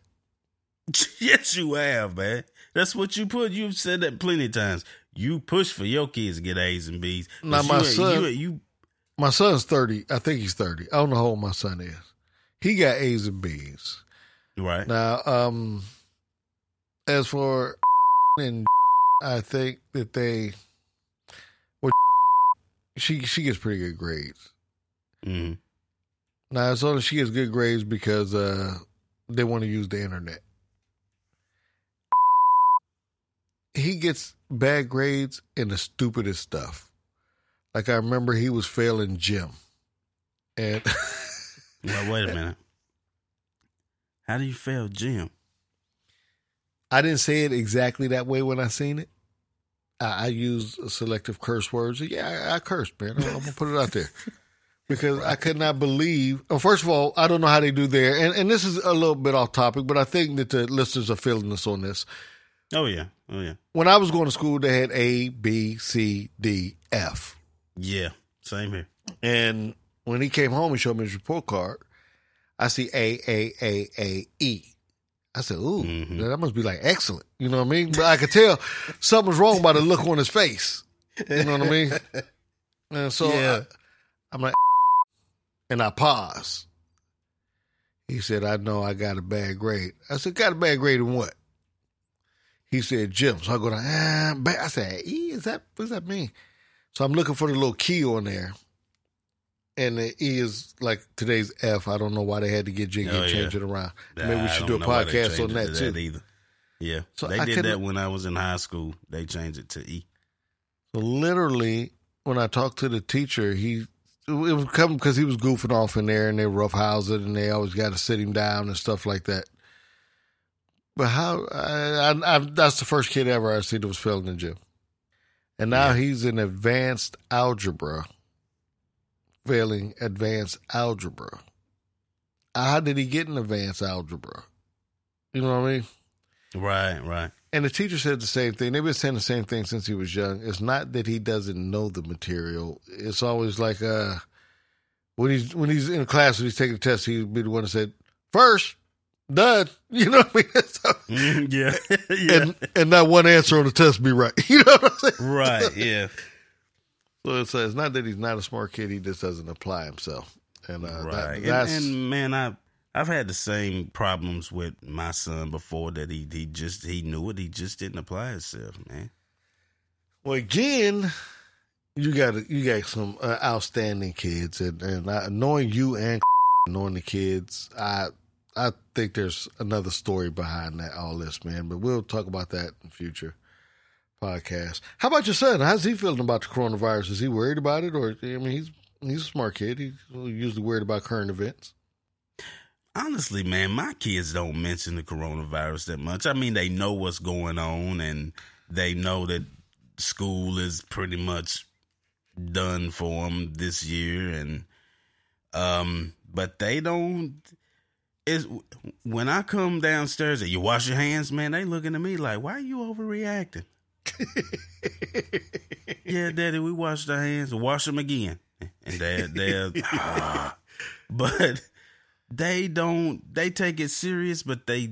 [SPEAKER 2] [laughs]
[SPEAKER 1] yes, you have, man. That's what you put. You've said that plenty of times. You push for your kids to get A's and B's.
[SPEAKER 2] Now, my
[SPEAKER 1] you,
[SPEAKER 2] son-
[SPEAKER 1] you, you,
[SPEAKER 2] My son's 30. I think he's 30. I don't know how old my son is. He got A's and B's.
[SPEAKER 1] right?
[SPEAKER 2] Now, um, as for [laughs] and [laughs] I think that they, well, she she gets pretty good grades.
[SPEAKER 1] hmm
[SPEAKER 2] Now, as long as she gets good grades because uh, they want to use the internet. He gets bad grades in the stupidest stuff. Like I remember he was failing gym, and [laughs]
[SPEAKER 1] Well, wait a minute. How do you fail gym?
[SPEAKER 2] I didn't say it exactly that way when I seen it. I, I used selective curse words. Yeah, I, I cursed, man. I'm, I'm gonna put it out there [laughs] because I could not believe. Well, first of all, I don't know how they do there, and and this is a little bit off topic, but I think that the listeners are feeling us on this.
[SPEAKER 1] Oh yeah, oh yeah,
[SPEAKER 2] When I was going to school, they had A, B, C, D, F,
[SPEAKER 1] yeah. Same here.
[SPEAKER 2] and when he came home and showed me his report card, I see A, A, A, A, E. I said, "Ooh,
[SPEAKER 1] Mhm.
[SPEAKER 2] that must be like excellent." You know what I mean? But I could tell something was wrong by the look on his face. You know what I mean? [laughs] And so
[SPEAKER 1] Yeah.
[SPEAKER 2] I, am like, and I pause. He said, "I know I got a bad grade." I said, "Got a bad grade in what?" He said, "Gym." So I go down. Ah, ba-" I said, "E is that? What does that mean?" So I'm looking for the little key on there, and the E is like today's F. I don't know why they had to get jiggy
[SPEAKER 1] Oh,
[SPEAKER 2] and change
[SPEAKER 1] yeah.
[SPEAKER 2] it around. Maybe we should
[SPEAKER 1] don't
[SPEAKER 2] a
[SPEAKER 1] know why they
[SPEAKER 2] podcast on that too.
[SPEAKER 1] either. Yeah,
[SPEAKER 2] So
[SPEAKER 1] they
[SPEAKER 2] I
[SPEAKER 1] did that when I was in high school. They changed it to E.
[SPEAKER 2] So literally, when I talked to the teacher, he it was coming because he was goofing off in there, and they roughhouse it, and they always got to sit him down and stuff like that. But how? I, I, I, that's the first kid ever I seen that was failing in gym, and now
[SPEAKER 1] Yeah.
[SPEAKER 2] he's in advanced algebra, failing advanced algebra. How did he get in advanced algebra? You know what I mean?
[SPEAKER 1] Right, right.
[SPEAKER 2] And the teacher said the same thing. They've been saying the same thing since he was young. It's not that he doesn't know the material. It's always like uh when he's when he's in class when he's taking a test, he'd be the one that said, First, done. [laughs] You know what I mean? So,
[SPEAKER 1] Mhm, yeah, [laughs] [laughs] yeah.
[SPEAKER 2] and and not one answer on the test be right. You know what I'm saying?
[SPEAKER 1] right, yeah.
[SPEAKER 2] So it's, uh, it's not that he's not a smart kid, he just doesn't apply himself. And uh
[SPEAKER 1] right.
[SPEAKER 2] that,
[SPEAKER 1] and, and man, I I've had the same problems with my son before that he he just he knew it, he just didn't apply himself, man.
[SPEAKER 2] Well, again, you got you got some uh, outstanding kids, and and I, knowing you and [laughs] knowing the kids, I I think there's another story behind that all this, man. But we'll talk about that in future podcast. How about your son? How's he feeling about the coronavirus? Is he worried about it, or I mean, he's he's a smart kid. He's usually worried about current events.
[SPEAKER 1] Honestly, man, my kids don't mention the coronavirus that much. I mean, they know what's going on and they know that school is pretty much done for them this year and um but they don't is when I come downstairs and you wash your hands, man, they looking at me like, "Why are you overreacting?" [laughs] yeah, Daddy, we washed our hands. Wash them again. And Dad, Dad, [laughs] "Ah." but they don't. They take it serious, but they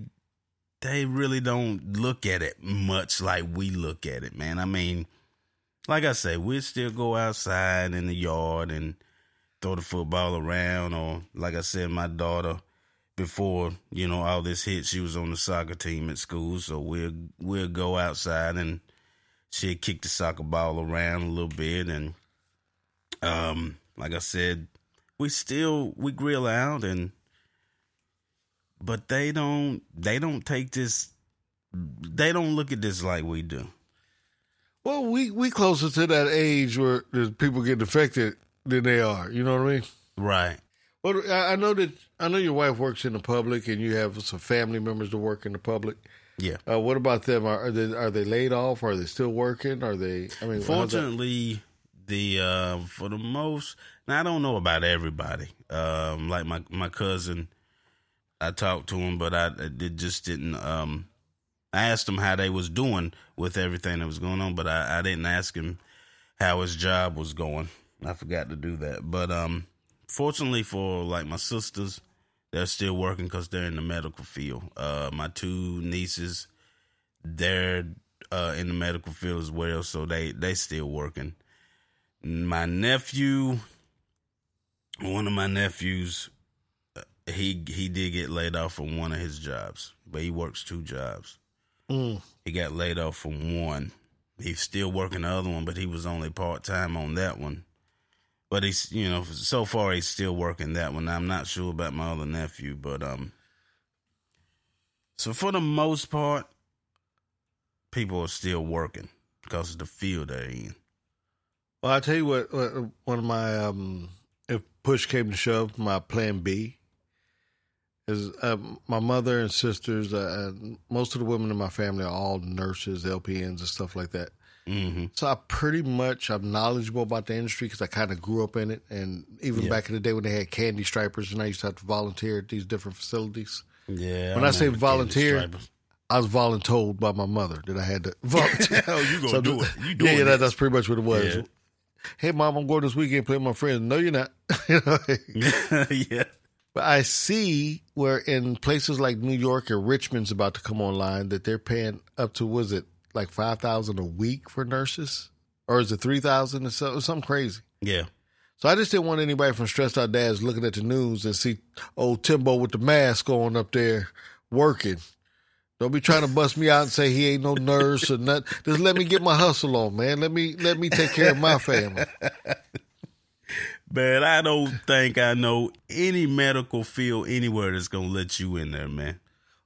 [SPEAKER 1] they really don't look at it much like we look at it, man. I mean, like I say, we still go outside in the yard and throw the football around, or like I said, my daughter before you know all this hit, she was on the soccer team at school, so we'll we'll go outside and she'll kick the soccer ball around a little bit, and um, like I said, we still we grill out and. But they don't. They don't take this. They don't look at this like we do.
[SPEAKER 2] Well, we we closer to that age where there's people getting affected than they are. You know what I mean?
[SPEAKER 1] Right.
[SPEAKER 2] Well, I I know that I know your wife works in the public, and you have some family members that work in the public.
[SPEAKER 1] Yeah.
[SPEAKER 2] Uh, what about them? Are, are they are they laid off? Are they still working? Are they? I mean.
[SPEAKER 1] Fortunately, the uh, for the most. Now I don't know about everybody. Um, like my my cousin, I talked to him, but I, did, just didn't. Um, I asked him how they was doing with everything that was going on, but I, I didn't ask him how his job was going. I forgot to do that. But um, fortunately for like my sisters, they're still working because they're in the medical field. Uh, my two nieces, they're uh, in the medical field as well, so they they still working. My nephew, one of my nephews, he he did get laid off from one of his jobs, but he works two jobs.
[SPEAKER 2] Mm.
[SPEAKER 1] He got laid off from one. He's still working the other one, but he was only part time on that one. But he's, you know, so far he's still working that one. I'm not sure about my other nephew, but um. So for the most part, people are still working because of the field they're in.
[SPEAKER 2] Well, I tell you what, one of my um, if push came to shove, my plan B is um, my mother and sisters. Uh, most of the women in my family are all nurses, LPNs, and stuff like that.
[SPEAKER 1] Mm-hmm.
[SPEAKER 2] So I pretty much I'm knowledgeable about the industry because I kind of grew up in it, and even
[SPEAKER 1] Yeah.
[SPEAKER 2] back in the day when they had candy stripers, and I used to have to volunteer at these different facilities.
[SPEAKER 1] Yeah.
[SPEAKER 2] When I say volunteer, I was voluntold by my mother that I had to [laughs] volunteer.
[SPEAKER 1] Oh, you gonna
[SPEAKER 2] So
[SPEAKER 1] do it? You
[SPEAKER 2] yeah,
[SPEAKER 1] doing
[SPEAKER 2] yeah, that, that's pretty much what it was.
[SPEAKER 1] Yeah.
[SPEAKER 2] Hey, mom, I'm going this weekend play with my friends. No, you're not. [laughs] You know? [laughs]
[SPEAKER 1] yeah.
[SPEAKER 2] But I see where in places like New York or Richmond's about to come online that they're paying up to was it like five thousand a week for nurses, or is it three thousand or so, something crazy?
[SPEAKER 1] Yeah.
[SPEAKER 2] So I just didn't want anybody from stressed out dads looking at the news and see old Timbo with the mask on up there working. Don't be trying to bust me out and say he ain't no nurse or nothing. Just let me get my hustle on, man. Let me let me take care of my family. [laughs]
[SPEAKER 1] Man, I don't think I know any medical field anywhere that's gonna let you in there, man.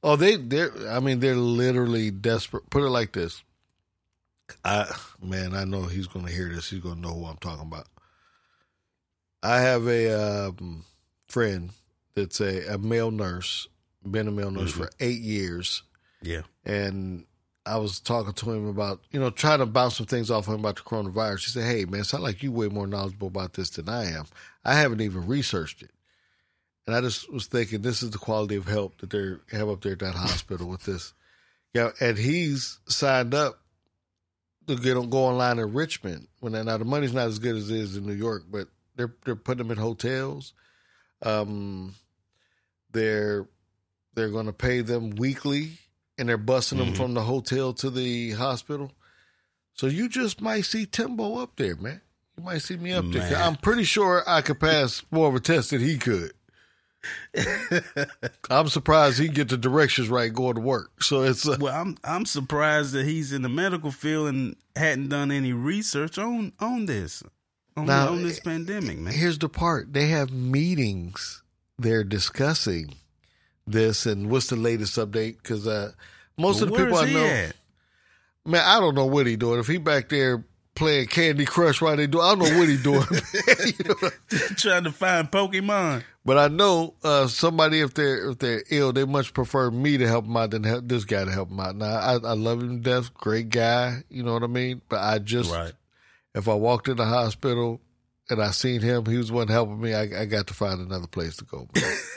[SPEAKER 2] Oh, they they're I mean they're literally desperate. Put it like this. I man, I know he's gonna hear this. He's gonna know who I'm talking about. I have a um, friend that's a, a male nurse, been a male nurse for eight years,
[SPEAKER 1] Yeah.
[SPEAKER 2] and I was talking to him about you know trying to bounce some things off him about the coronavirus. He said, "Hey man, it sound like you way more knowledgeable about this than I am. I haven't even researched it." And I just was thinking, this is the quality of help that they have up there at that [laughs] hospital with this. Yeah, and he's signed up to get on go online in Richmond. When now the money's not as good as it is in New York, but they're they're putting them in hotels. Um, they're they're going to pay them weekly, and they're busing them
[SPEAKER 1] Mhm.
[SPEAKER 2] from the hotel to the hospital. So you just might see Timbo up there, man. You might see me up there.
[SPEAKER 1] Man.
[SPEAKER 2] I'm pretty sure I could pass more of a test than he could. [laughs] I'm surprised he can get the directions right going to work. So it's uh,
[SPEAKER 1] Well, I'm I'm surprised that he's in the medical field and hadn't done any research on on this on,
[SPEAKER 2] Now,
[SPEAKER 1] on this pandemic, man.
[SPEAKER 2] here's the part: they have meetings. They're discussing this and what's the latest update? Because uh, most of the people I know,
[SPEAKER 1] at?
[SPEAKER 2] man, I don't know what he doing. If he back there playing Candy Crush while they do, I don't know what he doing. [laughs] You know? [laughs]
[SPEAKER 1] trying to find Pokemon.
[SPEAKER 2] But I know uh, somebody if they're if they're ill, they much prefer me to help them out than help this guy to help them out. Now I, I love him to death, great guy, you know what I mean. But I just
[SPEAKER 1] Right.
[SPEAKER 2] if I walked in the hospital and I seen him, he was one helping me. I, I got to find another place to go.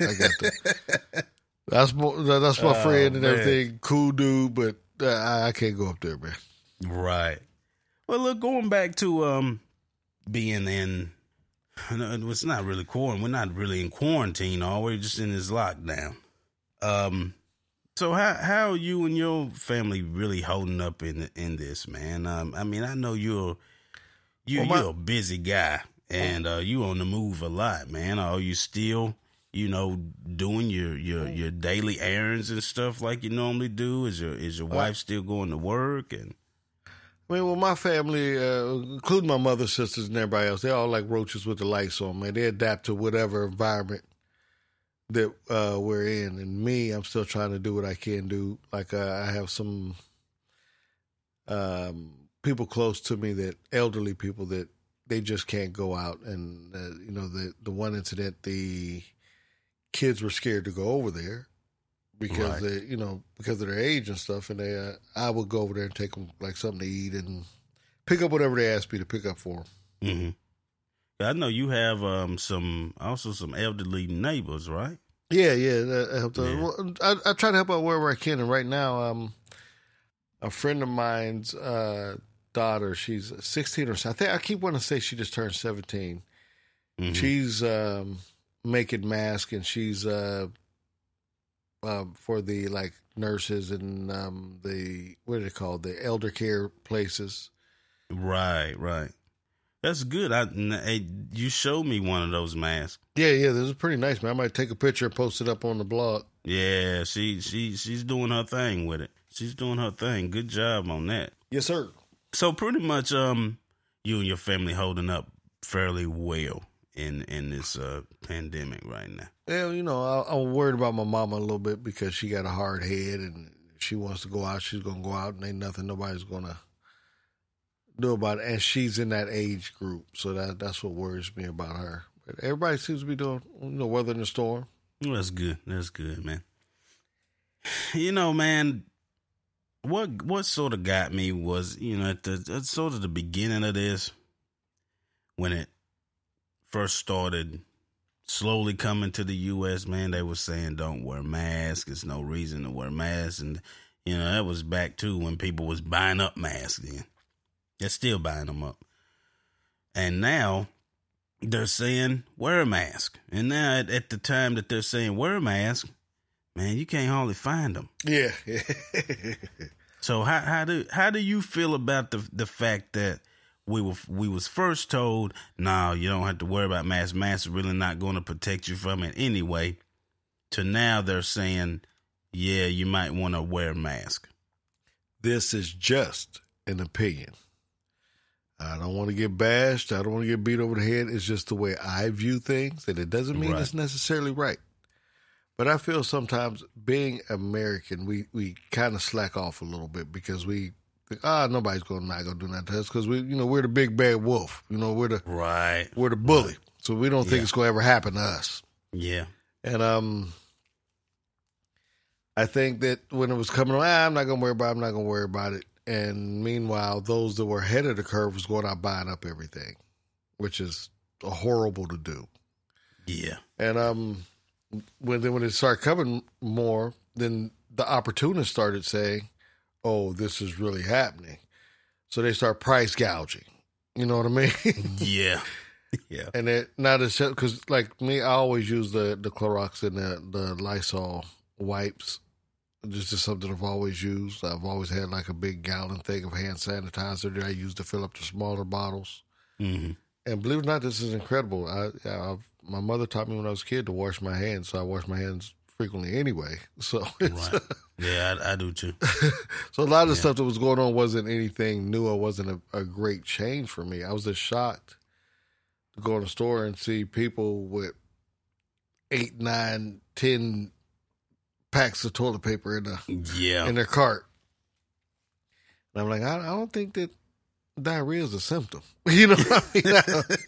[SPEAKER 2] I got to. [laughs] That's that's my
[SPEAKER 1] Oh,
[SPEAKER 2] friend and everything. Cool dude, but uh, I, I can't go up there, man.
[SPEAKER 1] Right. Well, look, going back to um being in, it's not really quarantine. We're not really in quarantine. All we're just in this lockdown. Um. So how how are you and your family really holding up in in this, man? Um. I mean, I know you're you
[SPEAKER 2] Well, my-
[SPEAKER 1] you're a busy guy and uh, you on the move a lot, man. Are you still you know doing your your your daily errands and stuff like you normally do? Is your is your wife still going to work and
[SPEAKER 2] I mean, well, my family, uh, including my mother, sisters, and everybody else, they're all like roaches with the lights on, man. They adapt to whatever environment that uh, we're in. And me, I'm still trying to do what I can do. Like, uh, I have some um, people close to me that, elderly people, that they just can't go out. And, uh, you know, the, the one incident, the kids were scared to go over there because
[SPEAKER 1] Right.
[SPEAKER 2] they, you know, because of their age and stuff. And they, uh, I would go over there and take them like something to eat and pick up whatever they asked me to pick up for them.
[SPEAKER 1] Mm-hmm. I know you have um some also some elderly neighbors, right?
[SPEAKER 2] Yeah, yeah, that helped.
[SPEAKER 1] Yeah.
[SPEAKER 2] Well, I, I try to help out wherever I can, and right now, um, a friend of mine's uh, daughter, she's sixteen or so. I think I keep wanting to say she just turned 17
[SPEAKER 1] Mhm.
[SPEAKER 2] She's um, making masks, and she's uh, uh, for the like nurses and um, the what are they called? The elder care places.
[SPEAKER 1] Right, right. That's good. I, hey, you showed me one of those masks.
[SPEAKER 2] Yeah, yeah, this is pretty nice, man. I might take a picture and post it up on the blog.
[SPEAKER 1] Yeah, she she she's doing her thing with it. She's doing her thing. Good job on that.
[SPEAKER 2] Yes, sir.
[SPEAKER 1] So pretty much, um, you and your family holding up fairly well in in this uh pandemic right now.
[SPEAKER 2] Well, you know, I, I'm worried about my mama a little bit because she got a hard head and she wants to go out. She's gonna go out, and ain't nothing nobody's gonna do about it. And she's in that age group, so that that's what worries me about her. But everybody seems to be doing, you know, weathering the storm.
[SPEAKER 1] Well, that's good. That's good, man. [sighs] You know, man, what what sort of got me was, you know, at the at sort of the beginning of this, when it first started slowly coming to the U.S., man, they were saying don't wear masks. There's no reason to wear masks, and you know that was back too when people was buying up masks. Then they're still buying them up, and now they're saying wear a mask. And now at, at the time that they're saying wear a mask, man, you can't hardly find them.
[SPEAKER 2] Yeah, [laughs]
[SPEAKER 1] So how how do how do you feel about the the fact that we were we was first told, no, you don't have to worry about masks. Masks are really not going to protect you from it anyway. To now they're saying, yeah, you might want to wear a mask.
[SPEAKER 2] this is just an opinion. I don't want to get bashed. I don't want to get beat over the head. It's just the way I view things, and it doesn't mean
[SPEAKER 1] Right.
[SPEAKER 2] it's necessarily right. But I feel sometimes being American, we, we kind of slack off a little bit because we ah, nobody's gonna not going to do nothing to us because we, you know, we're the big bad wolf. You know, we're the
[SPEAKER 1] Right.
[SPEAKER 2] we're the bully, so we don't think
[SPEAKER 1] Yeah.
[SPEAKER 2] it's going to ever happen to us.
[SPEAKER 1] Yeah.
[SPEAKER 2] And um, I think that when it was coming ah, I'm not gonna worry about. It, I'm not gonna worry about it. And meanwhile, those that were ahead of the curve was going out buying up everything, which is horrible to do.
[SPEAKER 1] Yeah.
[SPEAKER 2] And um, when then when it started coming more, then the opportunists started saying, "Oh, this is really happening," so they start price gouging. You know what I mean? [laughs]
[SPEAKER 1] Yeah. yeah.
[SPEAKER 2] And it not as because like me, I always use the the Clorox and the the Lysol wipes. Just is something I've always used. I've always had like a big gallon thing of hand sanitizer that I use to fill up the smaller bottles.
[SPEAKER 1] hmm
[SPEAKER 2] And believe it or not, this is incredible. I, I my mother taught me when I was a kid to wash my hands, so I wash my hands frequently anyway. So [laughs]
[SPEAKER 1] Right. Yeah, I, I do too. [laughs]
[SPEAKER 2] so a lot of the
[SPEAKER 1] Yeah.
[SPEAKER 2] stuff that was going on wasn't anything new or wasn't a, a great change for me. I was just shocked to go in the store and see people with eight, nine, ten packs of toilet paper in the
[SPEAKER 1] Yeah.
[SPEAKER 2] in their cart. And I'm like, I, I don't think that diarrhea is a symptom. [laughs] You know what I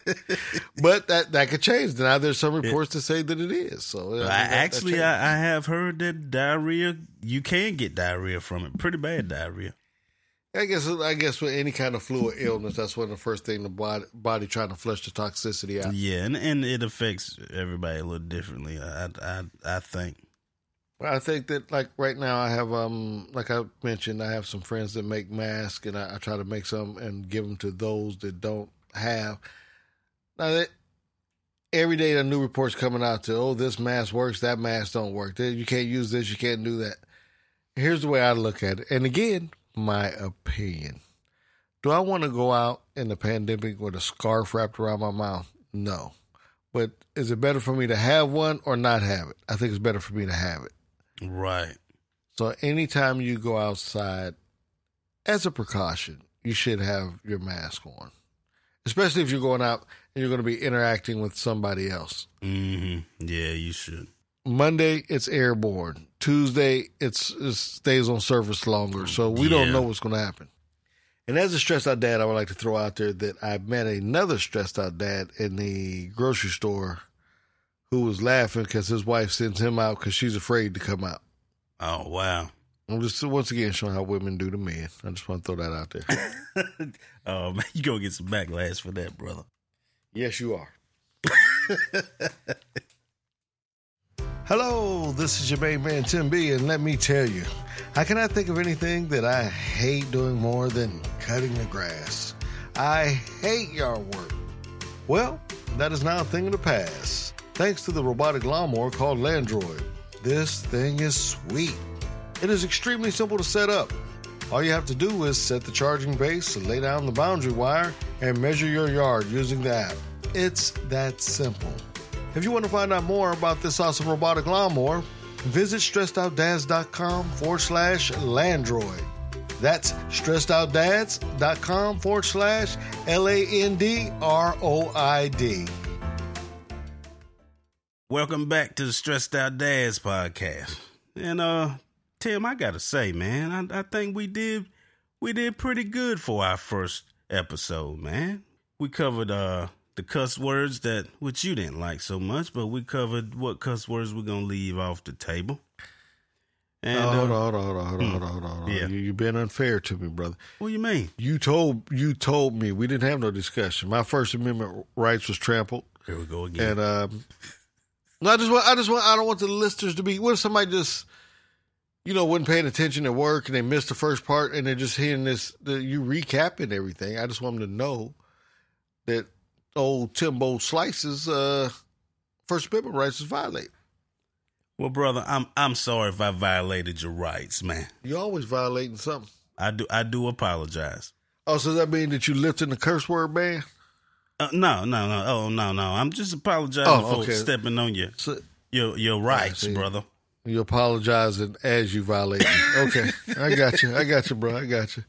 [SPEAKER 2] mean? [laughs] but that that could change. Now there's some reports to say that it is. So I mean, that- that
[SPEAKER 1] actually,
[SPEAKER 2] changed.
[SPEAKER 1] I, I have heard that diarrhea. You can get diarrhea from it. Pretty bad diarrhea.
[SPEAKER 2] I guess I guess with any kind of flu or illness, that's one of the first thing the body body trying to flush the toxicity out.
[SPEAKER 1] Yeah, and and it affects everybody a little differently. I I I think.
[SPEAKER 2] I think that like right now I have um like I mentioned I have some friends that make masks and I, I try to make some and give them to those that don't have. Now that every day the new reports coming out to oh this mask works that mask don't work you can't use this you can't do that. Here's the way I look at it, and again my opinion. Do I want to go out in the pandemic with a scarf wrapped around my mouth? No. But is it better for me to have one or not have it? I think it's better for me to have it.
[SPEAKER 1] Right.
[SPEAKER 2] So anytime you go outside, as a precaution, you should have your mask on. Especially if you're going out and you're going to be interacting with somebody else.
[SPEAKER 1] hmm Yeah, you should.
[SPEAKER 2] Monday, it's airborne. Tuesday, it's it stays on surface longer. So we don't know what's going to happen. And as a stressed out dad, I would like to throw out there that I met another stressed out dad in the grocery store who was laughing because his wife sends him out because she's afraid to come out.
[SPEAKER 1] Oh wow.
[SPEAKER 2] I'm just once again showing how women do to men. I just want to throw that out there. [laughs]
[SPEAKER 1] oh man, you gonna get some backlash for that, brother.
[SPEAKER 2] Yes, you are. [laughs] Hello, this is your main man Tim B, and let me tell you, I cannot think of anything that I hate doing more than cutting the grass. I hate yard work. Well, that is now a thing of the past. Thanks to the robotic lawnmower called Landroid. This thing is sweet. It is extremely simple to set up. All you have to do is set the charging base, lay down the boundary wire, and measure your yard using the app. It's that simple. If you want to find out more about this awesome robotic lawnmower, visit stressedoutdads.com forward slash Landroid. That's stressedoutdads.com forward slash L A N D R O I D.
[SPEAKER 1] Welcome back to the Stressed Out Dads podcast. And uh Tim, I gotta say, man, I, I think we did we did pretty good for our first episode, man. We covered uh the cuss words that which you didn't like so much, but we covered what cuss words we're gonna leave off the table.
[SPEAKER 2] And, oh, hold on, hold on, hold on, hold on, hold on, hold on. Yeah. You, you've been unfair to me, brother.
[SPEAKER 1] What do you mean?
[SPEAKER 2] You told you told me we didn't have no discussion. My First Amendment rights was trampled.
[SPEAKER 1] Here we go again.
[SPEAKER 2] And um, I just want, I just want, I don't want the listeners to be. What if somebody just, you know, wasn't paying attention at work and they missed the first part and they're just hearing this, the, you recapping everything. I just want them to know that old Timbo Slice's uh, First Amendment rights is violated.
[SPEAKER 1] Well, brother, I'm I'm sorry if I violated your rights, man.
[SPEAKER 2] You're always violating something.
[SPEAKER 1] I do I do apologize.
[SPEAKER 2] Oh, so does that mean that you lifting the curse word ban?
[SPEAKER 1] Uh, no, no, no. Oh, no, no. I'm just apologizing oh, okay. for stepping on your so, your your rights, brother.
[SPEAKER 2] You apologizing as you violate. okay, I got you. I got you, bro. I got you.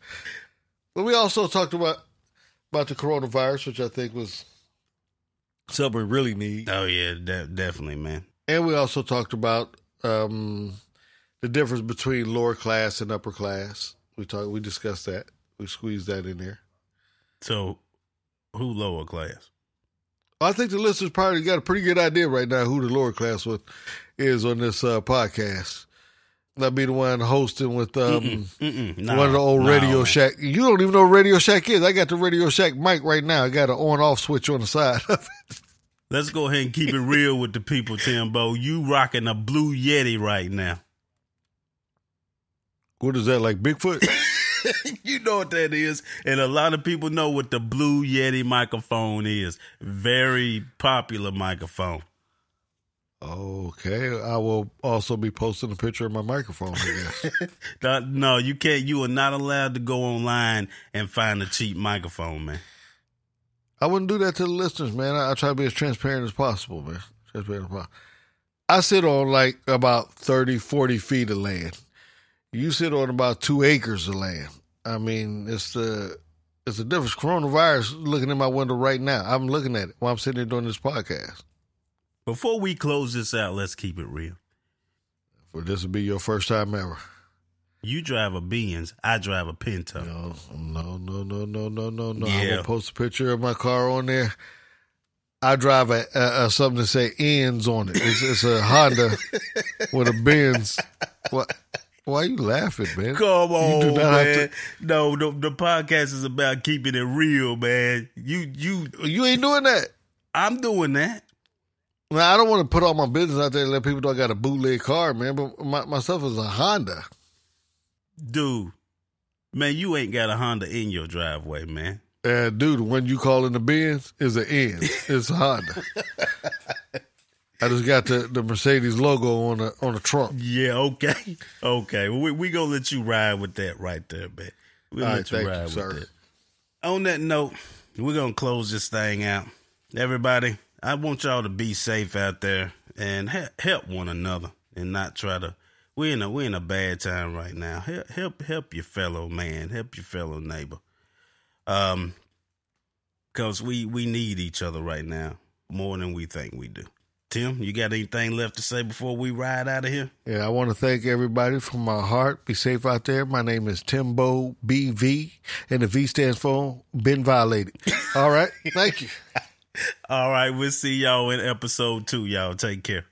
[SPEAKER 2] But we also talked about about the coronavirus, which I think was something we really need.
[SPEAKER 1] Oh yeah, de- definitely, man.
[SPEAKER 2] And we also talked about um, the difference between lower class and upper class. We talked. We discussed that. We squeezed that in there.
[SPEAKER 1] So who lower class?
[SPEAKER 2] I think the listeners probably got a pretty good idea right now who the lower class with is on this uh, podcast. That'd be the one hosting with um, mm-mm, mm-mm, no, one of the old no, Radio. Shack. You don't even know what Radio Shack is. I got the Radio Shack mic right now. I got an on off switch on the side of it.
[SPEAKER 1] Let's go ahead and keep it real with the people, Timbo. You rocking a blue Yeti right now.
[SPEAKER 2] What is that, like Bigfoot? [laughs] [laughs]
[SPEAKER 1] you know what that is. And a lot of people know what the Blue Yeti microphone is. Very popular microphone.
[SPEAKER 2] Okay, I will also be posting a picture of my microphone. [laughs]
[SPEAKER 1] No, you can't. You are not allowed to go online and find a cheap microphone, man.
[SPEAKER 2] I wouldn't do that to the listeners, man. I, I try to be as transparent as possible, man. Transparent as possible. I sit on like about 30, 40 feet of land. You sit on about two acres of land. I mean, it's the it's a difference. Coronavirus looking in my window right now. I'm looking at it while I'm sitting here doing this podcast.
[SPEAKER 1] Before we close this out, let's keep it real.
[SPEAKER 2] For this will be your first time ever.
[SPEAKER 1] You drive a Benz, I drive a Pinto.
[SPEAKER 2] No, no, no, no, no, no, no, no. Yeah. I'm gonna post a picture of my car on there. I drive a, a, a something to say ends on it. It's, it's a Honda [laughs] with a Benz. What? Why are you laughing, man?
[SPEAKER 1] Come on, you do not man. Have to... No, the, the podcast is about keeping it real, man. You you
[SPEAKER 2] you ain't doing that.
[SPEAKER 1] I'm doing that.
[SPEAKER 2] Well, I don't want to put all my business out there and let people know I got a bootleg car, man. But my, my stuff is a Honda.
[SPEAKER 1] Dude, man, you ain't got a Honda in your driveway, man.
[SPEAKER 2] Uh, dude, when you call in the Benz is an N. It's a Honda. [laughs] I just got the, the Mercedes logo on the on the trunk.
[SPEAKER 1] Yeah, okay, okay. Well, we we gonna let you ride with that right there, man. We gonna let you ride you, with sir. that. On that note, we're gonna close this thing out. Everybody, I want y'all to be safe out there and help one another and not try to. We in a we in a bad time right now. Help help help your fellow man. Help your fellow neighbor. Um, cause we we need each other right now more than we think we do. Tim, you got anything left to say before we ride out of here?
[SPEAKER 2] Yeah, I want to thank everybody from my heart. Be safe out there. My name is Timbo BV, and the V stands for Been Violated. [laughs] All right. Thank you. [laughs]
[SPEAKER 1] All right. We'll see y'all in episode two. Y'all take care.